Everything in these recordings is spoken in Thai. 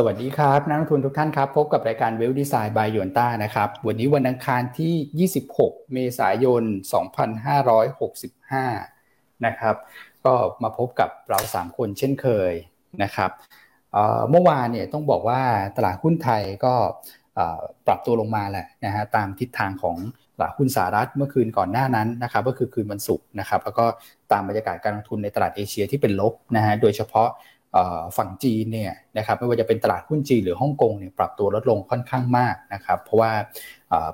สวัสดีครับ นักลงทุนทุกท่านครับ พบกับรายการเวลดีไซน์บายยนต้านะครับ วันนี้วันอังคารที่ 26 เมษายน 2565 นะครับ ก็มาพบกับเรา 3 คนเช่นเคยนะครับเมื่อวานเนี่ยต้องบอกว่าตลาดหุ้นไทยก็ปรับตัวลงมาแหละนะฮะตามทิศทางของตลาดหุ้นสหรัฐเมื่อคืนก่อนหน้านั้นนะครับก็คือคืนวันศุกร์นะครับแล้วก็ตามบรรยากาศการลงทุนในตลาดเอเชียที่เป็นลบนะฮะโดยเฉพาะ ฝั่งจีนเนี่ยนะครับไม่ว่าจะเป็นตลาดหุ้นจีนหรือฮ่องกงเนี่ยปรับตัวลดลงค่อนข้างมากนะครับเพราะว่า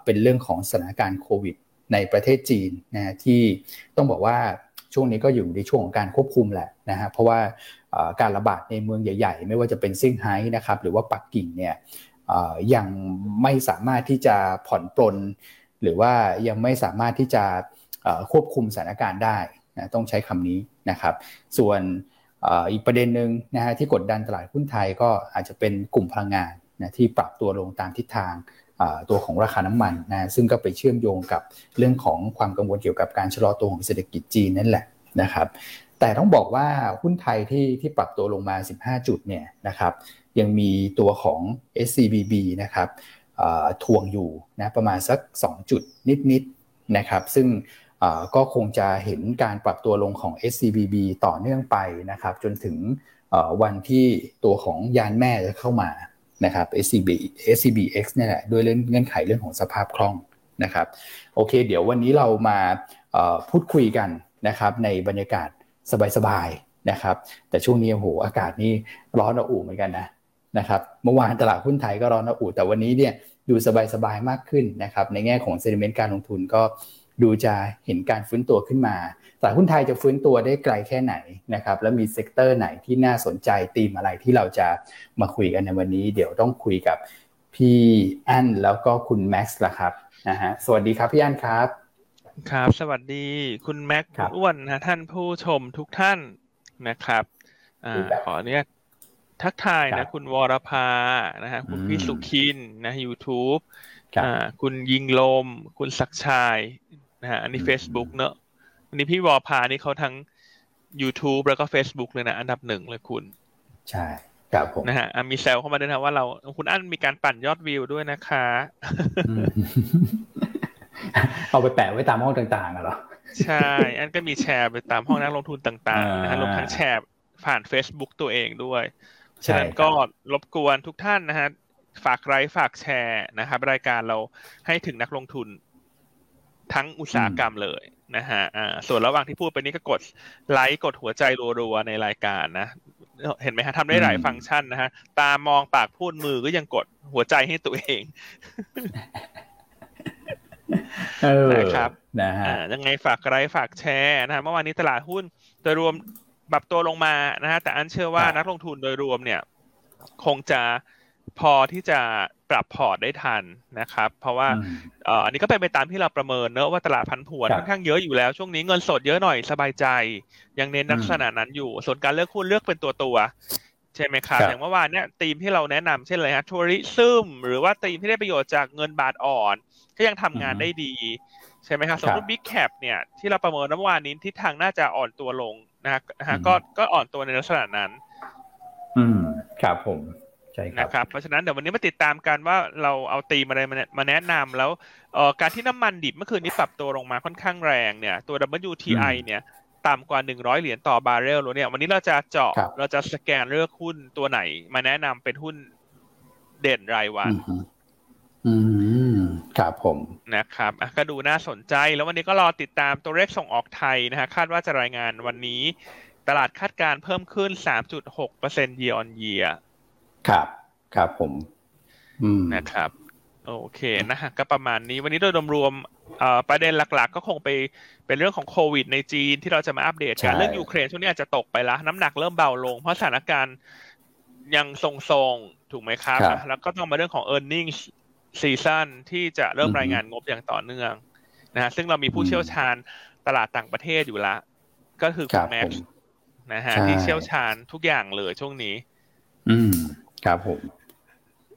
เป็นเรื่องของสถานการณ์โควิดในประเทศจีนนะที่ต้องบอกว่าช่วงนี้ก็อยู่ในช่วงของการควบคุมแหละนะฮะเพราะว่าการระบาดในเมืองใหญ่ ๆ ไม่ว่าจะเป็นซิงไฮ้นะครับหรือว่าปักกิ่งเนี่ยยังไม่สามารถที่จะผ่อนปลน หรือว่ายังไม่สามารถที่จะควบคุมสถานการณ์ได้นะต้องใช้คำนี้นะครับ ส่วน อีกประเด็นหนึ่งนะฮะที่กดดันตลาดหุ้นไทยก็อาจจะเป็นกลุ่มพลังงานนะที่ปรับตัวลงตามทิศทางตัวของราคาน้ำมันนะซึ่งก็ไปเชื่อมโยงกับเรื่องของความกังวลเกี่ยวกับการชะลอตัวของเศรษฐกิจจีนนั่นแหละนะครับแต่ต้องบอกว่าหุ้นไทยที่ที่ปรับตัวลงมา 15 จุดเนี่ยนะครับยังมีตัวของ SCBB นะครับทวงอยู่นะประมาณสัก 2 จุดนิดๆนะครับซึ่ง ก็คงจะเห็นการปรับตัวลงของ SCBB ต่อเนื่องไปนะครับจนถึงวันที่ตัวของยานแม่จะเข้ามานะครับ SCB SCBX เนี่ยแหละด้วยเงื่อนไขเรื่องของสภาพคล่องนะครับโอเค เดี๋ยววันนี้เรามาพูดคุยกันนะครับในบรรยากาศสบายๆนะครับแต่ช่วงนี้โอ้โหอากาศนี่ร้อนระอุเหมือนกันนะนะครับเมื่อวานตลาดหุ้นไทยก็ร้อนระอุแต่วันนี้เนี่ยดูสบายๆมากขึ้นนะครับในแง่ของ sentiment การลงทุนก็ ดูจะเห็นการฟื้นตัวขึ้นมาตลาดหุ้นไทยจะฟื้นตัวได้ไกลแค่ไหนนะครับ แล้วมี sector ไหนที่น่าสนใจตีมอะไรที่เราจะมาคุยกันในวันนี้ เดี๋ยวต้องคุยกับพี่อั้นแล้วก็คุณแม็กซ์ละครับนะฮะสวัสดีครับพี่อั้นครับ ครับ สวัสดีคุณแม็กซ์อ้วนนะท่านผู้ชมทุกท่านนะครับอขอเนี่ยทักทายนะ คุณวรภานะฮะคุณพี่สุขินนะ YouTube คุณยิงลม คุณศักชัย นะฮะอันนี้ Facebook เนอะอันนี้พี่วอพานี่เขาทั้ง YouTube แล้วก็ Facebook เลยนะอันดับหนึ่งเลยคุณ ใช่ครับผมนะฮะมีแซวเข้ามาด้วยนะว่าเราคุณอันมีการปั่นยอดวิวด้วยนะคะ เอาไปแปะไว้ตามห้องต่างๆเหรอ ใช่ อันก็มีแชร์ไปตามห้องนักลงทุนต่างๆนะฮะรวมทั้งแชร์ผ่าน Facebook ตัวเองด้วย ฉะนั้นก็รบกวนทุกท่านนะฮะฝากไลค์ฝากแชร์นะครับ รายการเราให้ถึงนักลงทุน ทั้งอุตสาหกรรมเลยนะฮะอ่าส่วนระหว่างที่พูดไปนี้ก็กดไลค์กดหัวใจรัวๆในรายการนะ เห็นไหมฮะทำได้หลายฟังก์ชันนะฮะ ตามองปากพูดมือก็ยังกดหัวใจให้ตัวเองนะครับนะฮะยังไงฝากไลค์ฝากแชร์นะฮะเมื่อวานนี้ตลาดหุ้นโดยรวมปรับตัวลงมานะฮะแต่อันเชื่อว่านักลงทุนโดยรวมเนี่ย คงจะ พอที่จะปรับพอร์ตได้ทันนะครับ เพราะว่าอันนี้ก็เป็นไปตามที่เราประเมินเนอะว่าตลาดพันผวนค่อนข้างเยอะอยู่แล้ว ช่วงนี้เงินสดเยอะหน่อยสบายใจ ยังเน้นลักษณะนั้นอยู่ ส่วนการเลือกหุ้นเลือกเป็นตัวตัวใช่ไหมครับอย่างเมื่อวานเนี้ยธีมที่เราแนะนำเช่นอะไรฮะทัวริซึมหรือว่าธีมที่ได้ประโยชน์จากเงินบาทอ่อน ก็ยังทำงานได้ดี ใช่ไหมครับสมมติ big cap เนี่ยที่เราประเมินเมื่อวานนี้ทิศทางน่าจะอ่อนตัวลงนะฮะก็ก็อ่อนตัวในลักษณะนั้น อืมครับผม ใช่ครับ เพราะฉะนั้นเดี๋ยววันนี้มาติดตามกันว่าเราเอาตีมอะไรมาแนะนำแล้วการที่น้ำมันดิบเมื่อคืนนี้ปรับตัวลงมาค่อนข้างแรงเนี่ยตัว WTI เนี่ยต่ำกว่าหนึ่งร้อยเหรียญต่อบาร์เรลแล้วเนี่ยวันนี้เราจะเจาะเราจะสแกนเลือกหุ้นตัวไหน มาแนะนำเป็นหุ้นเด่นรายวันอืมครับผมนะครับก็ดูน่าสนใจแล้ววันนี้ก็รอติดตามตัวเลขส่งออกไทยนะฮะคาดว่าจะรายงานวันนี้ ตลาดคาดการเพิ่มขึ้น 3.6% year on year ครับครับผมอืมนะครับ โอเคนะฮะก็ประมาณนี้วันนี้โดยรวมประเด็นหลักๆ ก็คงไปเป็นเรื่องของโควิดในจีนที่เราจะมาอัปเดตกันเรื่องยูเครนช่วงนี้อาจจะตกไปแล้วน้ำหนักเริ่มเบาลง เพราะสถานการณ์ยังทรงๆถูกไหมครับ แล้วก็ต้องมาเรื่องของ e a r n i n g ซีซั่นที่จะเริ่มรายงานงบอย่างต่อเนื่องนะฮะซึ่งเรามีผู้เชี่ยวชาญตลาดต่างประเทศอยู่ละ ก็คือคุณแม็กซ์นะฮะที่เชี่ยวชาญทุกอย่างเลยช่วงนี้ อืม ครับผม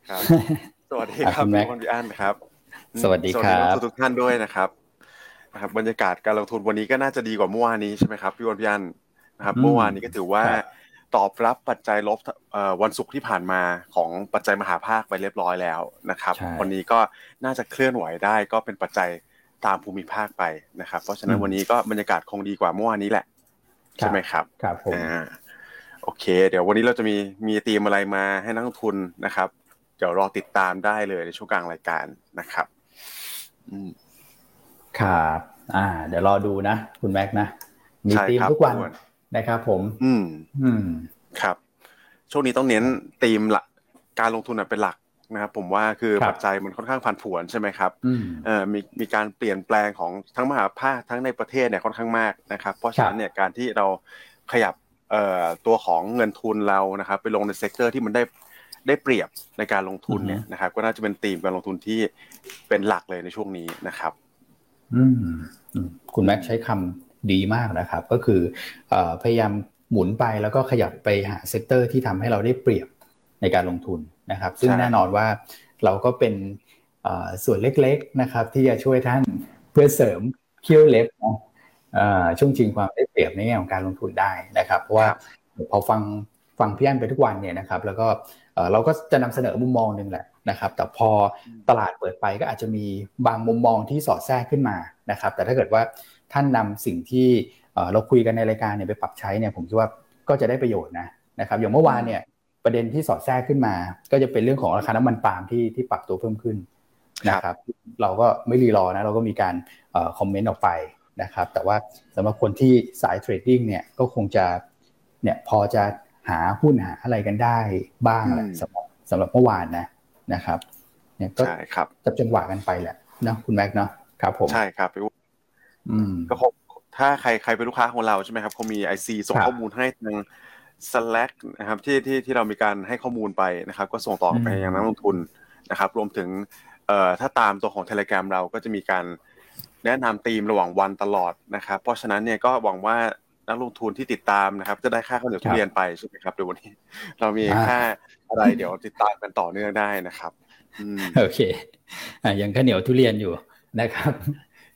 ครับสวัสดีครับคุณพี่อั้นครับ สวัสดีครับทุกท่านด้วยนะครับนะครับ บรรยากาศการลงทุนวันนี้ก็น่าจะดีกว่าเมื่อวานนี้ใช่ไหมครับพี่วันพี่อั้นนะครับ เมื่อวานนี้ก็ถือว่าตอบรับปัจจัยลบวันศุกร์ที่ผ่านมาของปัจจัยมหาภาคไปเรียบร้อยแล้วนะครับ วันนี้ก็น่าจะเคลื่อนไหวได้ก็เป็นปัจจัยตามภูมิภาคไปนะครับ เพราะฉะนั้นวันนี้ก็บรรยากาศคงดีกว่าเมื่อวานนี้แหละ ใช่ไหมครับ ครับผม โอเค เดี๋ยววันนี้เราจะมีมีตีมอะไรมาให้นักลงทุนนะครับ เดี๋ยวรอติดตามได้เลยในช่วงกลางรายการนะครับอืมครับอ่า เดี๋ยวรอดูนะ คุณแม็กนะ มีตีมทุกวันนะครับผม อืม อืม ครับ ช่วงนี้ต้องเน้นตีมหลักการลงทุนเป็นหลักนะครับผมว่าคือปัจจัยมันค่อนข้างผันผวนใช่ไหมครับเอ่อมีมีการเปลี่ยนแปลงของทั้งมหภาคทั้งในประเทศเนี่ยค่อนข้างมากนะครับ เพราะฉะนั้นเนี่ยการที่เราขยับเอ่อ ตัวของเงินทุนเรานะครับไปลงใน sector ที่มันได้ได้เปรียบในการลงทุนเนี่ยนะครับ ก็น่าจะเป็นธีมการลงทุนที่เป็นหลักเลยในช่วงนี้นะครับ อืมคุณแม็กใช้คำดีมากนะครับ ก็คือพยายามหมุนไปแล้วก็ขยับไปหา sector ที่ทำให้เราได้เปรียบในการลงทุนนะครับ ซึ่งแน่นอนว่าเราก็เป็นส่วนเล็กๆนะครับ ที่จะช่วยท่านเพื่อเสริมเขี้ยวเล็บ ช่วงชิงความได้เปรียบในแง่ของการลงทุนได้นะครับ เพราะว่าพอฟังฟังพี่อันไปทุกวันเนี่ยนะครับ แล้วก็เราก็จะนำเสนอมุมมองหนึ่งแหละนะครับ แต่พอตลาดเปิดไปก็อาจจะมีบางมุมมองที่สอดแทรกขึ้นมานะครับ แต่ถ้าเกิดว่าท่านนำสิ่งที่เราคุยกันในรายการเนี่ยไปปรับใช้เนี่ยผมคิดว่าก็จะได้ประโยชน์นะนะครับอย่างเมื่อวานเนี่ยประเด็นที่สอดแทรกขึ้นมา ก็จะเป็นเรื่องของราคาน้ำมันปาล์มที่ที่ปรับตัวเพิ่มขึ้นนะครับ เราก็ไม่รีรอนะเราก็มีการคอมเมนต์ออกไป นะครับ แต่ว่าสำหรับคนที่สายเทรดดิ้งเนี่ยก็คงจะเนี่ยพอจะหาหุ้นหาอะไรกันได้บ้างแหละสำหรับสำหรับเมื่อวานนะนะครับเนี่ยก็จับจังหวะกันไปแหละนะคุณแม็กเนาะครับผมใช่ครับพี่อืมก็คงถ้าใครใครเป็นลูกค้าของเราใช่ไหมครับเขามีไอซีส่งข้อมูลให้ทาง Slack นะครับที่ที่ที่เรามีการให้ข้อมูลไปนะครับ ก็ส่งต่อไปยังนักลงทุนนะครับ รวมถึงเอ่อถ้าตามตัวของ Telegram เราก็จะมีการ แนะนำธีมระหว่างวันตลอดนะครับ เพราะฉะนั้นเนี่ยก็หวังว่านักลงทุนที่ติดตามนะครับ จะได้ค่าข้าวเหนียวทุเรียนไปใช่ไหมครับเดี๋ยววันนี้ เรามีค่าอะไรเดี๋ยวติดตามกันต่อเนื่องได้นะครับโอเคอ่ายังข้าวเหนียวทุเรียนอยู่นะครับ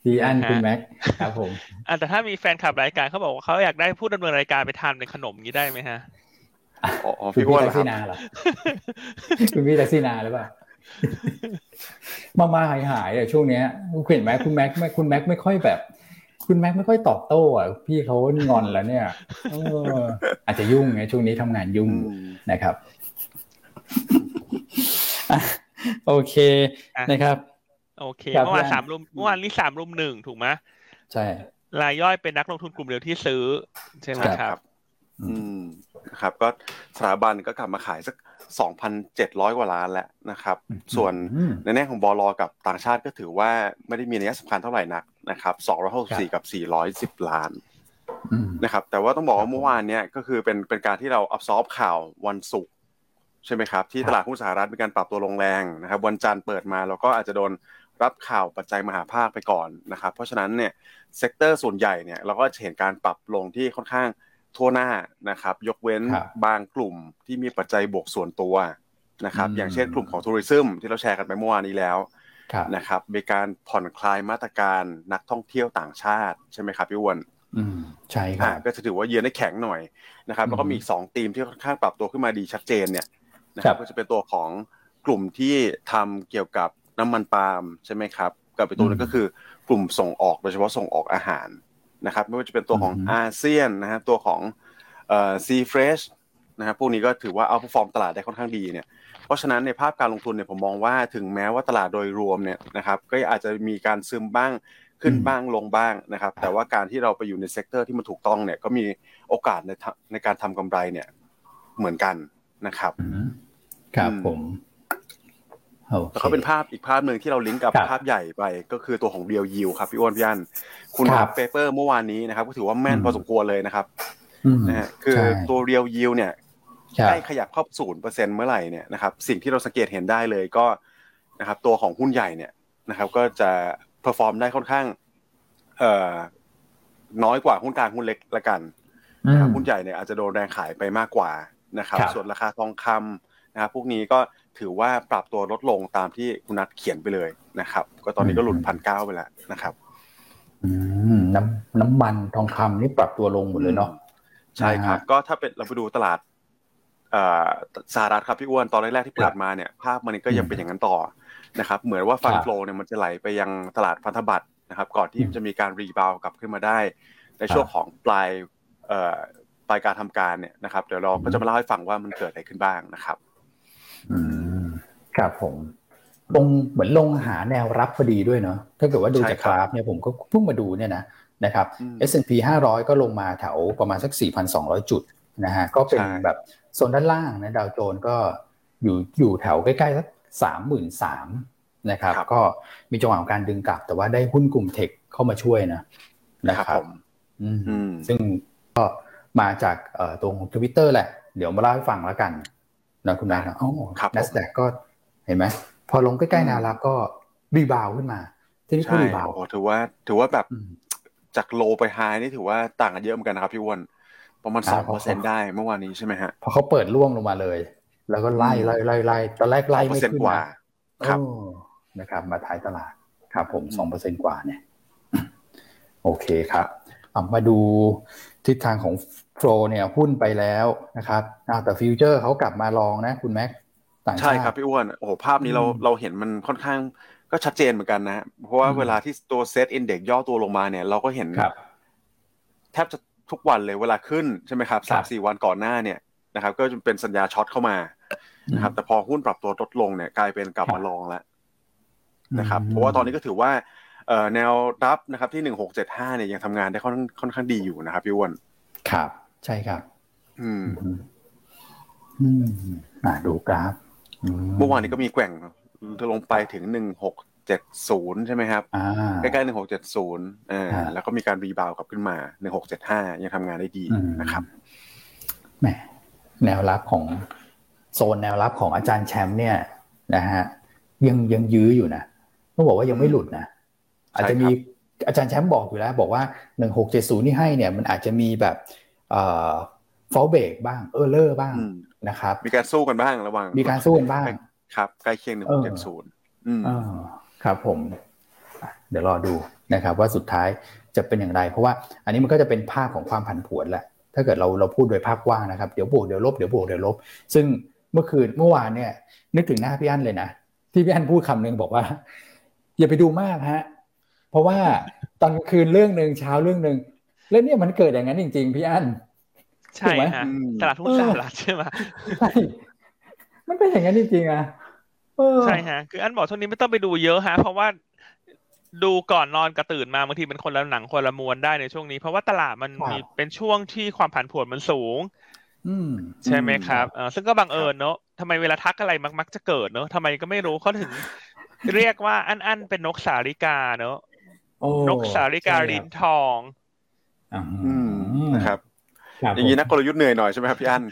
พี่อันคุณแม็กครับผมอ่าแต่ถ้ามีแฟนคลับรายการเขาบอกว่าเขาอยากได้ผู้ดำเนินรายการไปทานเป็นขนมนี้ได้ไหมฮะอ๋อพี่อ้วนแท็กซี่นาเหรอคุณพี่แท็กซี่นาหรือเปล่า มามาหายหายอะช่วงเนี้ยคุณเห็นไหมคุณแม็กคุณแม็กไม่ค่อยแบบ คุณแม็กไม่ค่อยตอบโต้อะพี่เขางอนแล้วเนี่ยอาจจะยุ่งไงช่วงนี้ทำงานยุ่งนะครับโอเคนะครับ โอเคเมื่อวานสามรุมเมื่อวานนี้สามรุมหนึ่งถูกไหมใช่รายย่อยเป็นนักลงทุนกลุ่มเดียวที่ซื้อ ใช่ไหมครับ อืมครับ ก็สถาบันก็กลับมาขายสัก สองพันเจ็ดร้อยกว่าล้านแล้วนะครับ ส่วนในแง่ของโบรกกับต่างชาติก็ถือว่าไม่ได้มีนัยสำคัญเท่าไหร่นักนะครับสองร้อยหกสี่กับสี่ร้อยสิบล้านนะครับแต่ว่าต้องบอกว่าเมื่อวานเนี้ยก็คือเป็นเป็นการที่เรา absorb ข่าววันศุกร์ใช่ไหมครับ ที่ตลาดหุ้นสหรัฐมีการปรับตัวลงแรงนะครับ วันจันทร์เปิดมาเราก็อาจจะโดนรับข่าวปัจจัยมหภาคไปก่อนนะครับ เพราะฉะนั้นเนี่ย sector ส่วนใหญ่เนี่ยเราก็จะเห็นการปรับลงที่ค่อนข้าง ทั่วหน้านะครับ ยกเว้นบางกลุ่มที่มีปัจจัยบวกส่วนตัวนะครับ อย่างเช่นกลุ่มของทัวริซึมที่เราแชร์กันไปเมื่อวานนี้แล้วนะครับมีการผ่อนคลายมาตรการนักท่องเที่ยวต่างชาติใช่ไหมครับพี่อ้วนใช่ครับก็จะถือว่าเยือนได้แข็งหน่อยนะครับแล้วก็มีสองทีมที่ค่อนข้างปรับตัวขึ้นมาดีชัดเจนเนี่ยนะครับก็จะเป็นตัวของกลุ่มที่ทำเกี่ยวกับน้ำมันปาล์มใช่ไหมครับกับไปตัวนึงก็คือกลุ่มส่งออกโดยเฉพาะส่งออกอาหาร นะครับไม่ว่าจะเป็นตัวของเอเชียนนะฮะตัวของเอ่อซีเฟรชนะครับพวกนี้ก็ถือว่า outperform ตลาดได้ค่อนข้างดีเนี่ยเพราะฉะนั้นในภาพการลงทุนเนี่ยผมมองว่าถึงแม้ว่าตลาดโดยรวมเนี่ยนะครับก็อาจจะมีการซึมบ้างขึ้นบ้างลงบ้างนะครับ แต่ว่าการที่เราไปอยู่ใน sector ที่มันถูกต้องเนี่ยก็มีโอกาสในในการทำกำไรเนี่ยเหมือนกันนะครับ ครับผม แล้วก็เป็นภาพอีกภาพหนึ่งที่เราลิงก์กับภาพใหญ่ไปก็คือตัวของเบียวยิวครับพี่อ้วนพี่อันคุณรับเปเปอร์เมื่อวานนี้นะครับก็ถือว่าแม่นพอสมควรเลยนะครับนะฮะคือตัวเรียวยิวเนี่ยได้ขยับเข้าศูนย์เปอร์เซ็นเมื่อไหร่เนี่ยนะครับสิ่งที่เราสังเกตเห็นได้เลยก็นะครับตัวของหุ้นใหญ่เนี่ยนะครับ ก็จะเพอร์ฟอร์มได้ค่อนข้างเอ่อน้อยกว่าหุ้นกลางหุ้นเล็กละกันนะครับหุ้นใหญ่เนี่ยอาจจะโดนแรงขายไปมากกว่านะครับ ส่วนราคาทองคำนะครับพวกนี้ก็ ถือว่าปรับตัวลดลงตามที่คุณนัทเขียนไปเลยนะครับ ก็ตอนนี้ก็หลุดพันเก้าไปแล้วนะครับอืมน้ำน้ำมันทองคำนี่ปรับตัวลงหมดเลยเนาะใช่ครับ ก็ถ้าเป็นเราไปดูตลาดสหรัฐครับพี่อ้วนตอนแรกๆที่เปิดมาเนี่ยภาพมันก็ยังเป็นอย่างนั้นต่อนะครับ เหมือนว่า fund flow เนี่ยมันจะไหลไปยังตลาดพันธบัตรนะครับ ก่อนที่จะมีการ rebound กลับขึ้นมาได้ ในช่วงของปลายปลายการทำการเนี่ยนะครับเดี๋ยวเราก็จะมาเล่าให้ฟังว่ามันเกิดอะไรขึ้นบ้างนะครับ อืมครับผมลงเหมือนลงหาแนวรับพอดีด้วยเนาะถ้าเกิดว่าดูจากกราฟเนี่ยผมก็เพิ่งมาดูเนี่ยนะนะครับ S&P 500 ก็ลงมาแถวประมาณสัก 4,200 จุดนะฮะก็เป็นแบบโซนด้านล่างนะดาวโจนก็อยู่อยู่แถวใกล้ๆสักสามหมื่นสามนะครับ ก็มีจังหวะของการดึงกลับ แต่ว่าได้หุ้นกลุ่มเทคเข้ามาช่วยนะนะครับซึ่งก็มาจากตรงทวิตเตอร์แหละ เดี๋ยวมาเล่าให้ฟังแล้วกัน นะคุณนายนะอ๋อ n a s d a q ก็เห็นไหมพอลงใกล้ๆแนวรับก็ rebound ขึ้นมา ที่นี่ก็ reboundถือว่า ถือว่าแบบจาก low ไป high นี่ถือว่าต่างกันเยอะเหมือนกันนะครับพี่อ้วนประมาณสองเปอร์เซ็นได้เมื่อวานนี้ใช่ไหมฮะพอเขาเปิดร่วงลงมาเลย แล้วก็ไล่ไล่ไล่ไล่ตอนแรกไล่ไม่ขึ้นมาครับนะครับ มาท้ายตลาดครับผมสองเปอร์เซ็นกว่าเนี่ย โอเคครับมาดูทิศทางของ flow เนี่ยหุ้นไปแล้วนะครับแต่ future เขากลับมา long นะ คุณแม็กใช่ครับพี่อ้วนโอ้โหภาพนี้เราเราเห็นมันค่อนข้างก็ชัดเจนเหมือนกันนะ เพราะว่าเวลาที่ตัว SET index ย่อตัวลงมาเนี่ย เราก็เห็นแทบจะทุกวันเลยเวลาขึ้นใช่ไหมครับสามสี่วันก่อนหน้าเนี่ยนะครับก็จะเป็นสัญญา short เข้ามานะครับแต่พอหุ้นปรับตัวลดลงเนี่ย กลายเป็นกลับมาลองแล้วนะครับเพราะว่าตอนนี้ก็ถือว่าแนวรับนะครับที่หนึ่งหกเจ็ดห้าเนี่ยยังทำงานได้ค่อนค่อนข้างดีอยู่นะครับพี่อ้วนครับ ใช่ครับ อืมอืมอ่าดูกราฟเมื่อวานนี้ก็มีแกว่งลงไปถึงหนึ่งหกเจ็ดศูนย์ใช่ไหมครับใกล้ๆหนึ่งหกเจ็ดศูนย์แล้วก็มีการรีบาวกลับขึ้นมาหนึ่งหกเจ็ดห้ายังทำงานได้ดีนะครับแหมแนวรับของโซนแนวรับของอาจารย์แชมป์เนี่ยนะฮะยังยังยื้ออยู่นะต้องบอกว่ายังไม่หลุดนะอาจจะมีอาจารย์แชมป์บอกอยู่แล้ว บอกว่าหนึ่งหกเจ็ดศูนย์ที่ให้เนี่ย มันอาจจะมีแบบเอ่อ ฟอลเบกบ้างเออร์เลอร์บ้างนะครับ มีการสู้กันบ้างระหว่างมีการสู้กันบ้างครับใกล้เคียงหนึ่งเจ็ดศูนย์ครับผม เดี๋ยวรอดูนะครับ ว่าสุดท้ายจะเป็นอย่างไร เพราะว่าอันนี้มันก็จะเป็นภาพของความผันผวนแหละ ถ้าเกิดเราเราพูดโดยภาพกว้างนะครับ เดี๋ยวบวกเดี๋ยวลบเดี๋ยวบวกเดี๋ยวลบ ซึ่งเมื่อคืนเมื่อวานเนี่ย นึกถึงหน้าพี่อั้นเลยนะ ที่พี่อั้นพูดคำนึงบอกว่า อย่าไปดูมากฮะ เพราะว่าตอนคืนเรื่องหนึ่งเช้าเรื่องหนึ่ง แล้วเนี่ยมันเกิดอย่างนั้นจริง ๆ พี่อั้นใช่ฮะตลาดทุนสหรัฐใช่ไหมใช่มันเป็นอย่างนั้นจริงๆอะใช่ฮะคืออันบอกช่วงนี้ไม่ต้องไปดูเยอะฮะ เพราะว่าดูก่อนนอนกระตื่นมาบางทีเป็นคนละหนังคนละมวลได้ในช่วงนี้ เพราะว่าตลาดมันมีเป็นช่วงที่ความผันผวนมันสูงใช่ไหมครับเออซึ่งก็บังเอิญเนอะทำไมเวลาทักอะไรมักจะเกิดเนอะทำไมก็ไม่รู้เขาถึง เรียกว่าอันอันเป็นนกสาริกาเนอะนกสาริกาลิ้นทองอืม นะครับอย่างนี้นักกลยุทธ์เหนื่อยหน่อยใช่ไหมครับพี่อัน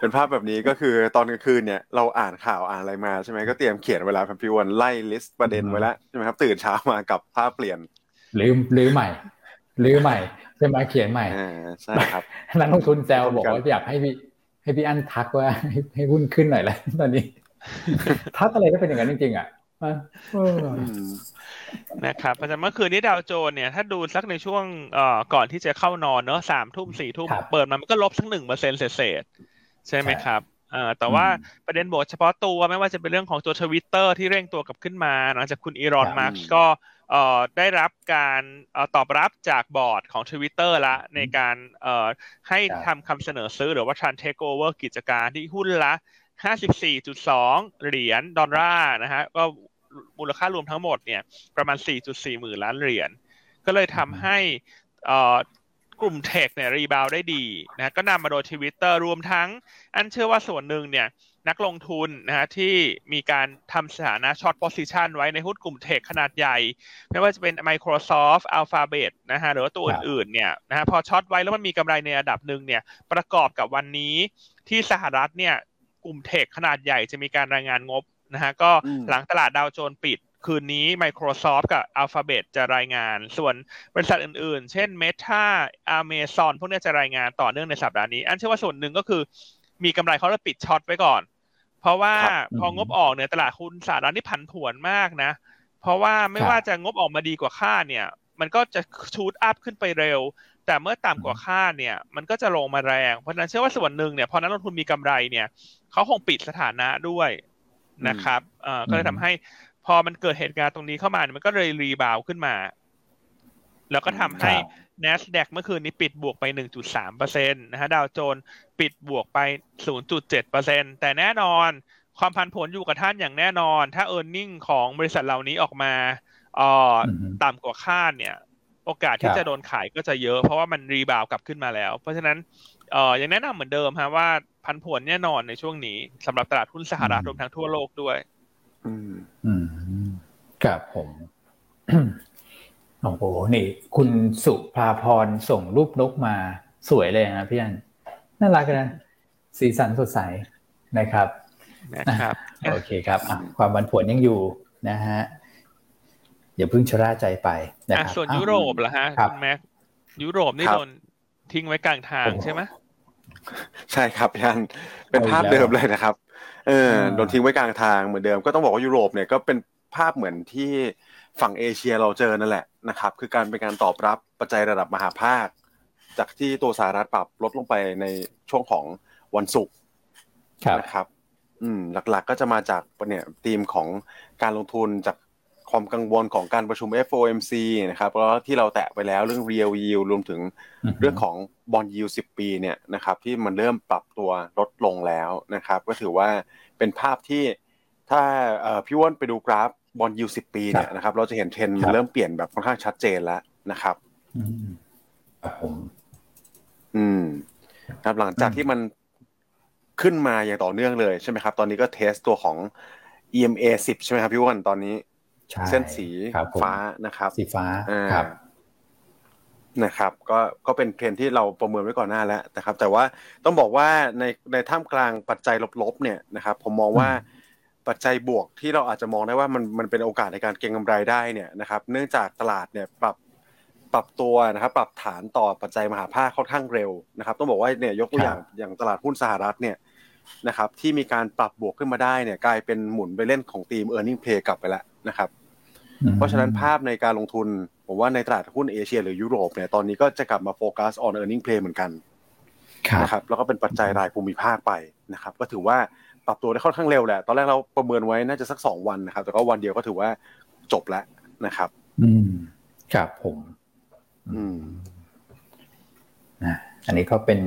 เป็นภาพแบบนี้ก็คือตอนกลางคืนเนี่ยเราอ่านข่าวอ่านอะไรมาใช่ไหมก็เตรียมเขียนเวลาพันพิวันไล่ลิสต์ประเด็นไว้แล้วใช่ไหมครับตื่นเช้ามากับภาพเปลี่ยนลืมลืมใหม่ลืมใหม่ใช่ไหมเขียนใหม่ใช่ครับนักลงทุนแซวบอกว่าอยากให้พี่ให้พี่อันทักว่าให้หุ้นขึ้นหน่อยแล้วตอนนี้ทักอะไรก็เป็นอย่างนั้นจริงๆอะ นะครับประจำเมื่อคืนนี้ดาวโจนเนี่ยถ้าดูสักในช่วงเอ่อก่อนที่จะเข้านอนเนอะสามทุ่มสี่ทุ่มเปิดมามันก็ลบสักหนึ่งเปอร์เซ็นต์เศษใช่ไหมครับเอ่อแต่ว่าประเด็นบวกเฉพาะตัวไม่ว่าจะเป็นเรื่องของตัวทวิตเตอร์ที่เร่งตัวกลับขึ้นมาหลังจากคุณ Elon Musk ก็เอ่อได้รับการเอ่อตอบรับจากบอร์ดของทวิตเตอร์ละในการเอ่อให้ทำคำเสนอซื้อหรือว่า tran takeover กิจการที่หุ้นละ54.2 เหรียญดอลลาร์นะฮะก็ มูลค่ารวมทั้งหมดเนี่ยประมาณ 4.4 หมื่นล้านเหรียญก็เลยทำให้กลุ่ม tech เนี่ย rebound ได้ดีนะก็นำมาโดยทวิตเตอร์รวมทั้ง อันเชื่อว่าส่วนหนึ่งเนี่ยนักลงทุนนะฮะที่มีการทำสถานะ short position ไว้ในหุ้นกลุ่ม tech ขนาดใหญ่ ไม่ว่าจะเป็น Microsoft Alphabet นะฮะหรือว่าตัวอื่นๆเนี่ยนะฮะพอ short ไว้แล้วมันมีกำไรในระดับหนึ่งเนี่ยประกอบกับวันนี้ที่สหรัฐเนี่ยกลุ่ม tech ขนาดใหญ่จะมีการรายงานงบ นะฮะก็หลังตลาด Dow Jones ปิดคืนนี้ Microsoft กับ Alphabet จะรายงาน ส่วนบริษัทอื่นๆ เช่น Meta Amazon พวกนี้จะรายงานต่อเนื่องในสัปดาห์นี้ อันเชื่อว่าส่วนหนึ่งก็คือมีกำไรเขาจะปิดช็อตไว้ก่อน เพราะว่าพองบออกเนี่ยตลาดหุ้นสหรัฐนี่ผันผวนมากนะ เพราะว่าไม่ว่าจะงบออกมาดีกว่าคาดเนี่ย มันก็จะชูดอัพขึ้นไปเร็ว แต่เมื่อต่ำกว่าคาดเนี่ย มันก็จะลงมาแรง เพราะฉะนั้นเชื่อว่าส่วนหนึ่งเนี่ยพอนักลงทุนมีกำไรเนี่ยเขาคงปิดสถานะด้วย นะครับเอ่อก็เลยทำให้พอมันเกิดเหตุการณ์ตรงนี้เข้ามามันก็เลย rebound ขึ้นมา แล้วก็ทำให้ NASDAQ เมื่อคืนนี้ปิดบวกไป 1.3%นะฮะ Dow Jones ปิดบวกไป 0.7%แต่แน่นอนความผันผวนอยู่กับท่านอย่างแน่นอน ถ้า e a r n i n g ของบริษัทเหล่านี้ออกมาเอ่อต่ำกว่าคาดเนี่ย โอกาสที่จะโดนขายก็จะเยอะ เพราะว่ามัน rebound กลับขึ้นมาแล้ว เพราะฉะนั้นเอ่อยังแนะนำเหมือนเดิมฮะว่า ผันผวนแน่นอนในช่วงนี้สำหรับตลาดหุ้นสหรัฐรวมทั้งทั่วโลกด้วย อืม อืมครับผมโอ้โหนี่ คุณสุภาพรส่งรูปนกมาสวยเลยนะพี่อันน่ารักนะสีสันสดใสนะครับนะครับโอเคครับความบันผวนยังอยู่นะฮะอย่าเพิ่งชะล่าใจไปนะครับส่วนยุโรปล่ะฮะคุณแม็กยุโรปนี่โดนทิ้งไว้กลางทางใช่ไหม ใช่ครับยันเป็นภาพเดิมเลยนะครับ เออโดนทิ้งไว้กลางทางเหมือนเดิมก็ต้องบอกว่ายุโรปเนี่ยก็เป็นภาพเหมือนที่ฝั่งเอเชียเราเจอนั่นแหละนะครับ คือการเป็นการตอบรับปัจจัยระดับมหาภาค จากที่ตัวสหรัฐปรับลดลงไปในช่วงของวันศุกร์นะครับ อืมหลักๆก็จะมาจากเนี่ยธีมของการลงทุนจาก ความกังวลของการประชุม FOMC นะครับแล้วที่เราแตะไปแล้วเรื่อง real yield รวมถึงเรื่องของบอลยู10ปีเนี่ยนะครับที่มันเริ่มปรับตัวลดลงแล้วนะครับ ก็ถือว่าเป็นภาพที่ถ้าพี่วอนไปดูกราฟบอลยู10ปีเนี่ยนะครับเราจะเห็นเทรนด์มันเริ่มเปลี่ยนแบบค่อนข้างชัดเจนแล้วนะครับครับผมอืมครับหลังจากที่มันขึ้นมาอย่างต่อเนื่องเลยใช่ไหมครับ ตอนนี้ก็เทสตัวของ EMA 10 ใช่ไหมครับพี่วอนตอนนี้ เส้นสีฟ้านะครับ สีฟ้าครับนะครับ ก็ก็เป็นเทรนที่เราประเมินไว้ก่อนหน้าแล้วนะครับ แต่ว่าต้องบอกว่าในในท่ามกลางปัจจัยลบๆเนี่ยนะครับ ผมมองว่าปัจจัยบวกที่เราอาจจะมองได้ว่ามันมันเป็นโอกาสในการเก็งกำไรได้เนี่ยนะครับ เนื่องจากตลาดเนี่ยปรับปรับตัวนะครับปรับฐานต่อปัจจัยมหาภาคค่อนข้างเร็วนะครับ ต้องบอกว่าเนี่ยยกตัวอย่างอย่างตลาดหุ้นสหรัฐเนี่ยนะครับ ที่มีการปรับบวกขึ้นมาได้เนี่ยกลายเป็นหมุนไปเล่นของทีม e a r n i n g play กลับไปแล้วนะครับ เพราะฉะนั้นภาพในการลงทุน ผมว่าในตลาดหุ้นเอเชียหรือยุโรปเนี่ยตอนนี้ก็จะกลับมาโฟกัส on earning play เหมือนกันนะครับแล้วก็เป็นปัจจัยรายภูมิภาคไปนะครับก็ถือว่าปรับตัวได้ค่อนข้างเร็วแหละ ตอนแรกเราประเมินไว้น่าจะสักสองวันนะครับ แต่ก็วันเดียวก็ถือว่าจบแล้วนะครับ อืมครับผม อืมนะอันนี้ก็เป็น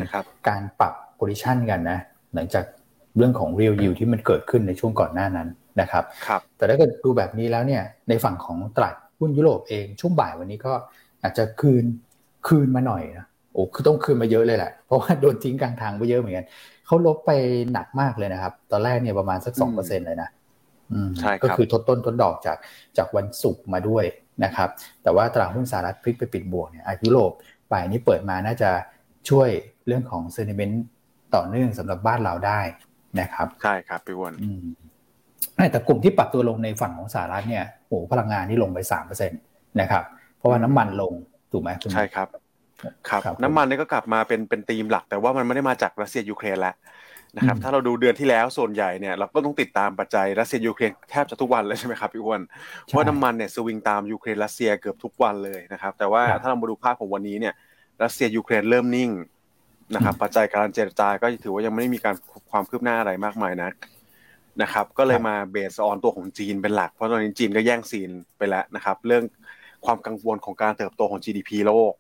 การปรับโพซิชันกันนะ หลังจากเรื่องของ real yield ที่มันเกิดขึ้นในช่วงก่อนหน้านั้น นะครับครับแต่ถ้าเกิดดูแบบนี้แล้วเนี่ยในฝั่งของตลาดหุ้นยุโรปเองช่วงบ่ายวันนี้ก็อาจจะคืนคืนมาหน่อยนะโอ้คือต้องคืนมาเยอะเลยแหละเพราะว่าโดนทิ้งกลางทางไปเยอะเหมือนกันเขาลบไปหนักมากเลยนะครับ ตอนแรกเนี่ยประมาณสักสองเปอร์เซ็นเลยนะใช่ก็คือทดต้นทดดอกจากจากวันศุกร์มาด้วยนะครับ แต่ว่าตลาดหุ้นสหรัฐพลิกไปปิดบวกเนี่ยยุโรปบ่ายนี้เปิดมาน่าจะช่วยเรื่องของ sentiment ต่อเนื่องสำหรับบ้านเราได้นะครับ ใช่ครับพี่อ้วน แต่กลุ่มที่ปรับตัวลงในฝั่งของสหรัฐเนี่ยโอ้พลังงานที่ลงไปสามเปอร์เซ็นต์นะครับ เพราะว่าน้ำมันลงถูกไหมใช่ครับครับ น้ำมันนี่ก็กลับมาเป็นเป็นธีมหลัก แต่ว่ามันไม่ได้มาจากรัสเซียยูเครนแล้วนะครับถ้าเราดูเดือนที่แล้วส่วนใหญ่เนี่ยเราก็ต้องติดตามปัจจัยรัสเซียยูเครนแทบจะทุกวันเลยใช่ไหมครับพี่อ้วนเพราะน้ำมันเนี่ยสวิงตามยูเครนรัสเซียเกือบทุกวันเลยนะครับ แต่ว่าถ้าเรามาดูภาพของวันนี้เนี่ยรัสเซียยูเครนเริ่มนิ่งนะครับปัจจัยการเจรจาก็ถือว่ายังไม่ได้มีการความคืบหน้าอะไรมากมายนัก นะครับก็เลยมา based on ตัวของจีนเป็นหลัก เพราะตอนนี้จีนก็แย่ง scene ไปแล้วนะครับ เรื่องความกังวลของการเติบโตของ GDP โลก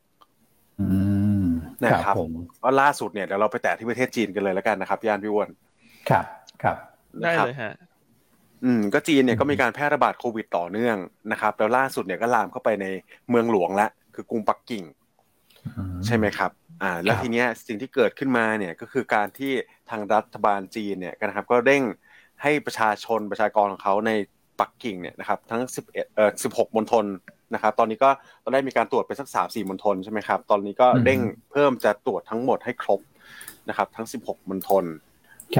นะครับว่าล่าสุดเนี่ยเดี๋ยวเราไปแตะที่ประเทศจีนกันเลยแล้วกันนะครับย่านพี่อ้วนครับครับได้เลยฮะอืมก็จีนเนี่ยก็มีการแพร่ระบาดโควิดต่อเนื่องนะครับ แล้วล่าสุดเนี่ยก็ลามเข้าไปในเมืองหลวงแล้วคือกรุงปักกิ่ง ใช่ไหมครับ อ่า แล้วทีเนี้ยสิ่งที่เกิดขึ้นมาเนี่ยก็คือการที่ทางรัฐบาลจีนเนี่ยนะครับ ก็เร่ง ให้ประชาชนประชากรของเขาในปักกิ่งเนี่ยนะครับทั้ง11เอ่อ16มณฑลนะครับตอนนี้ก็ตอนแรกมีการตรวจไปสัก3 4มณฑลใช่ไหมครับตอนนี้ก็เร่งเพิ่มจะตรวจทั้งหมดให้ครบนะครับทั้ง 16มณฑล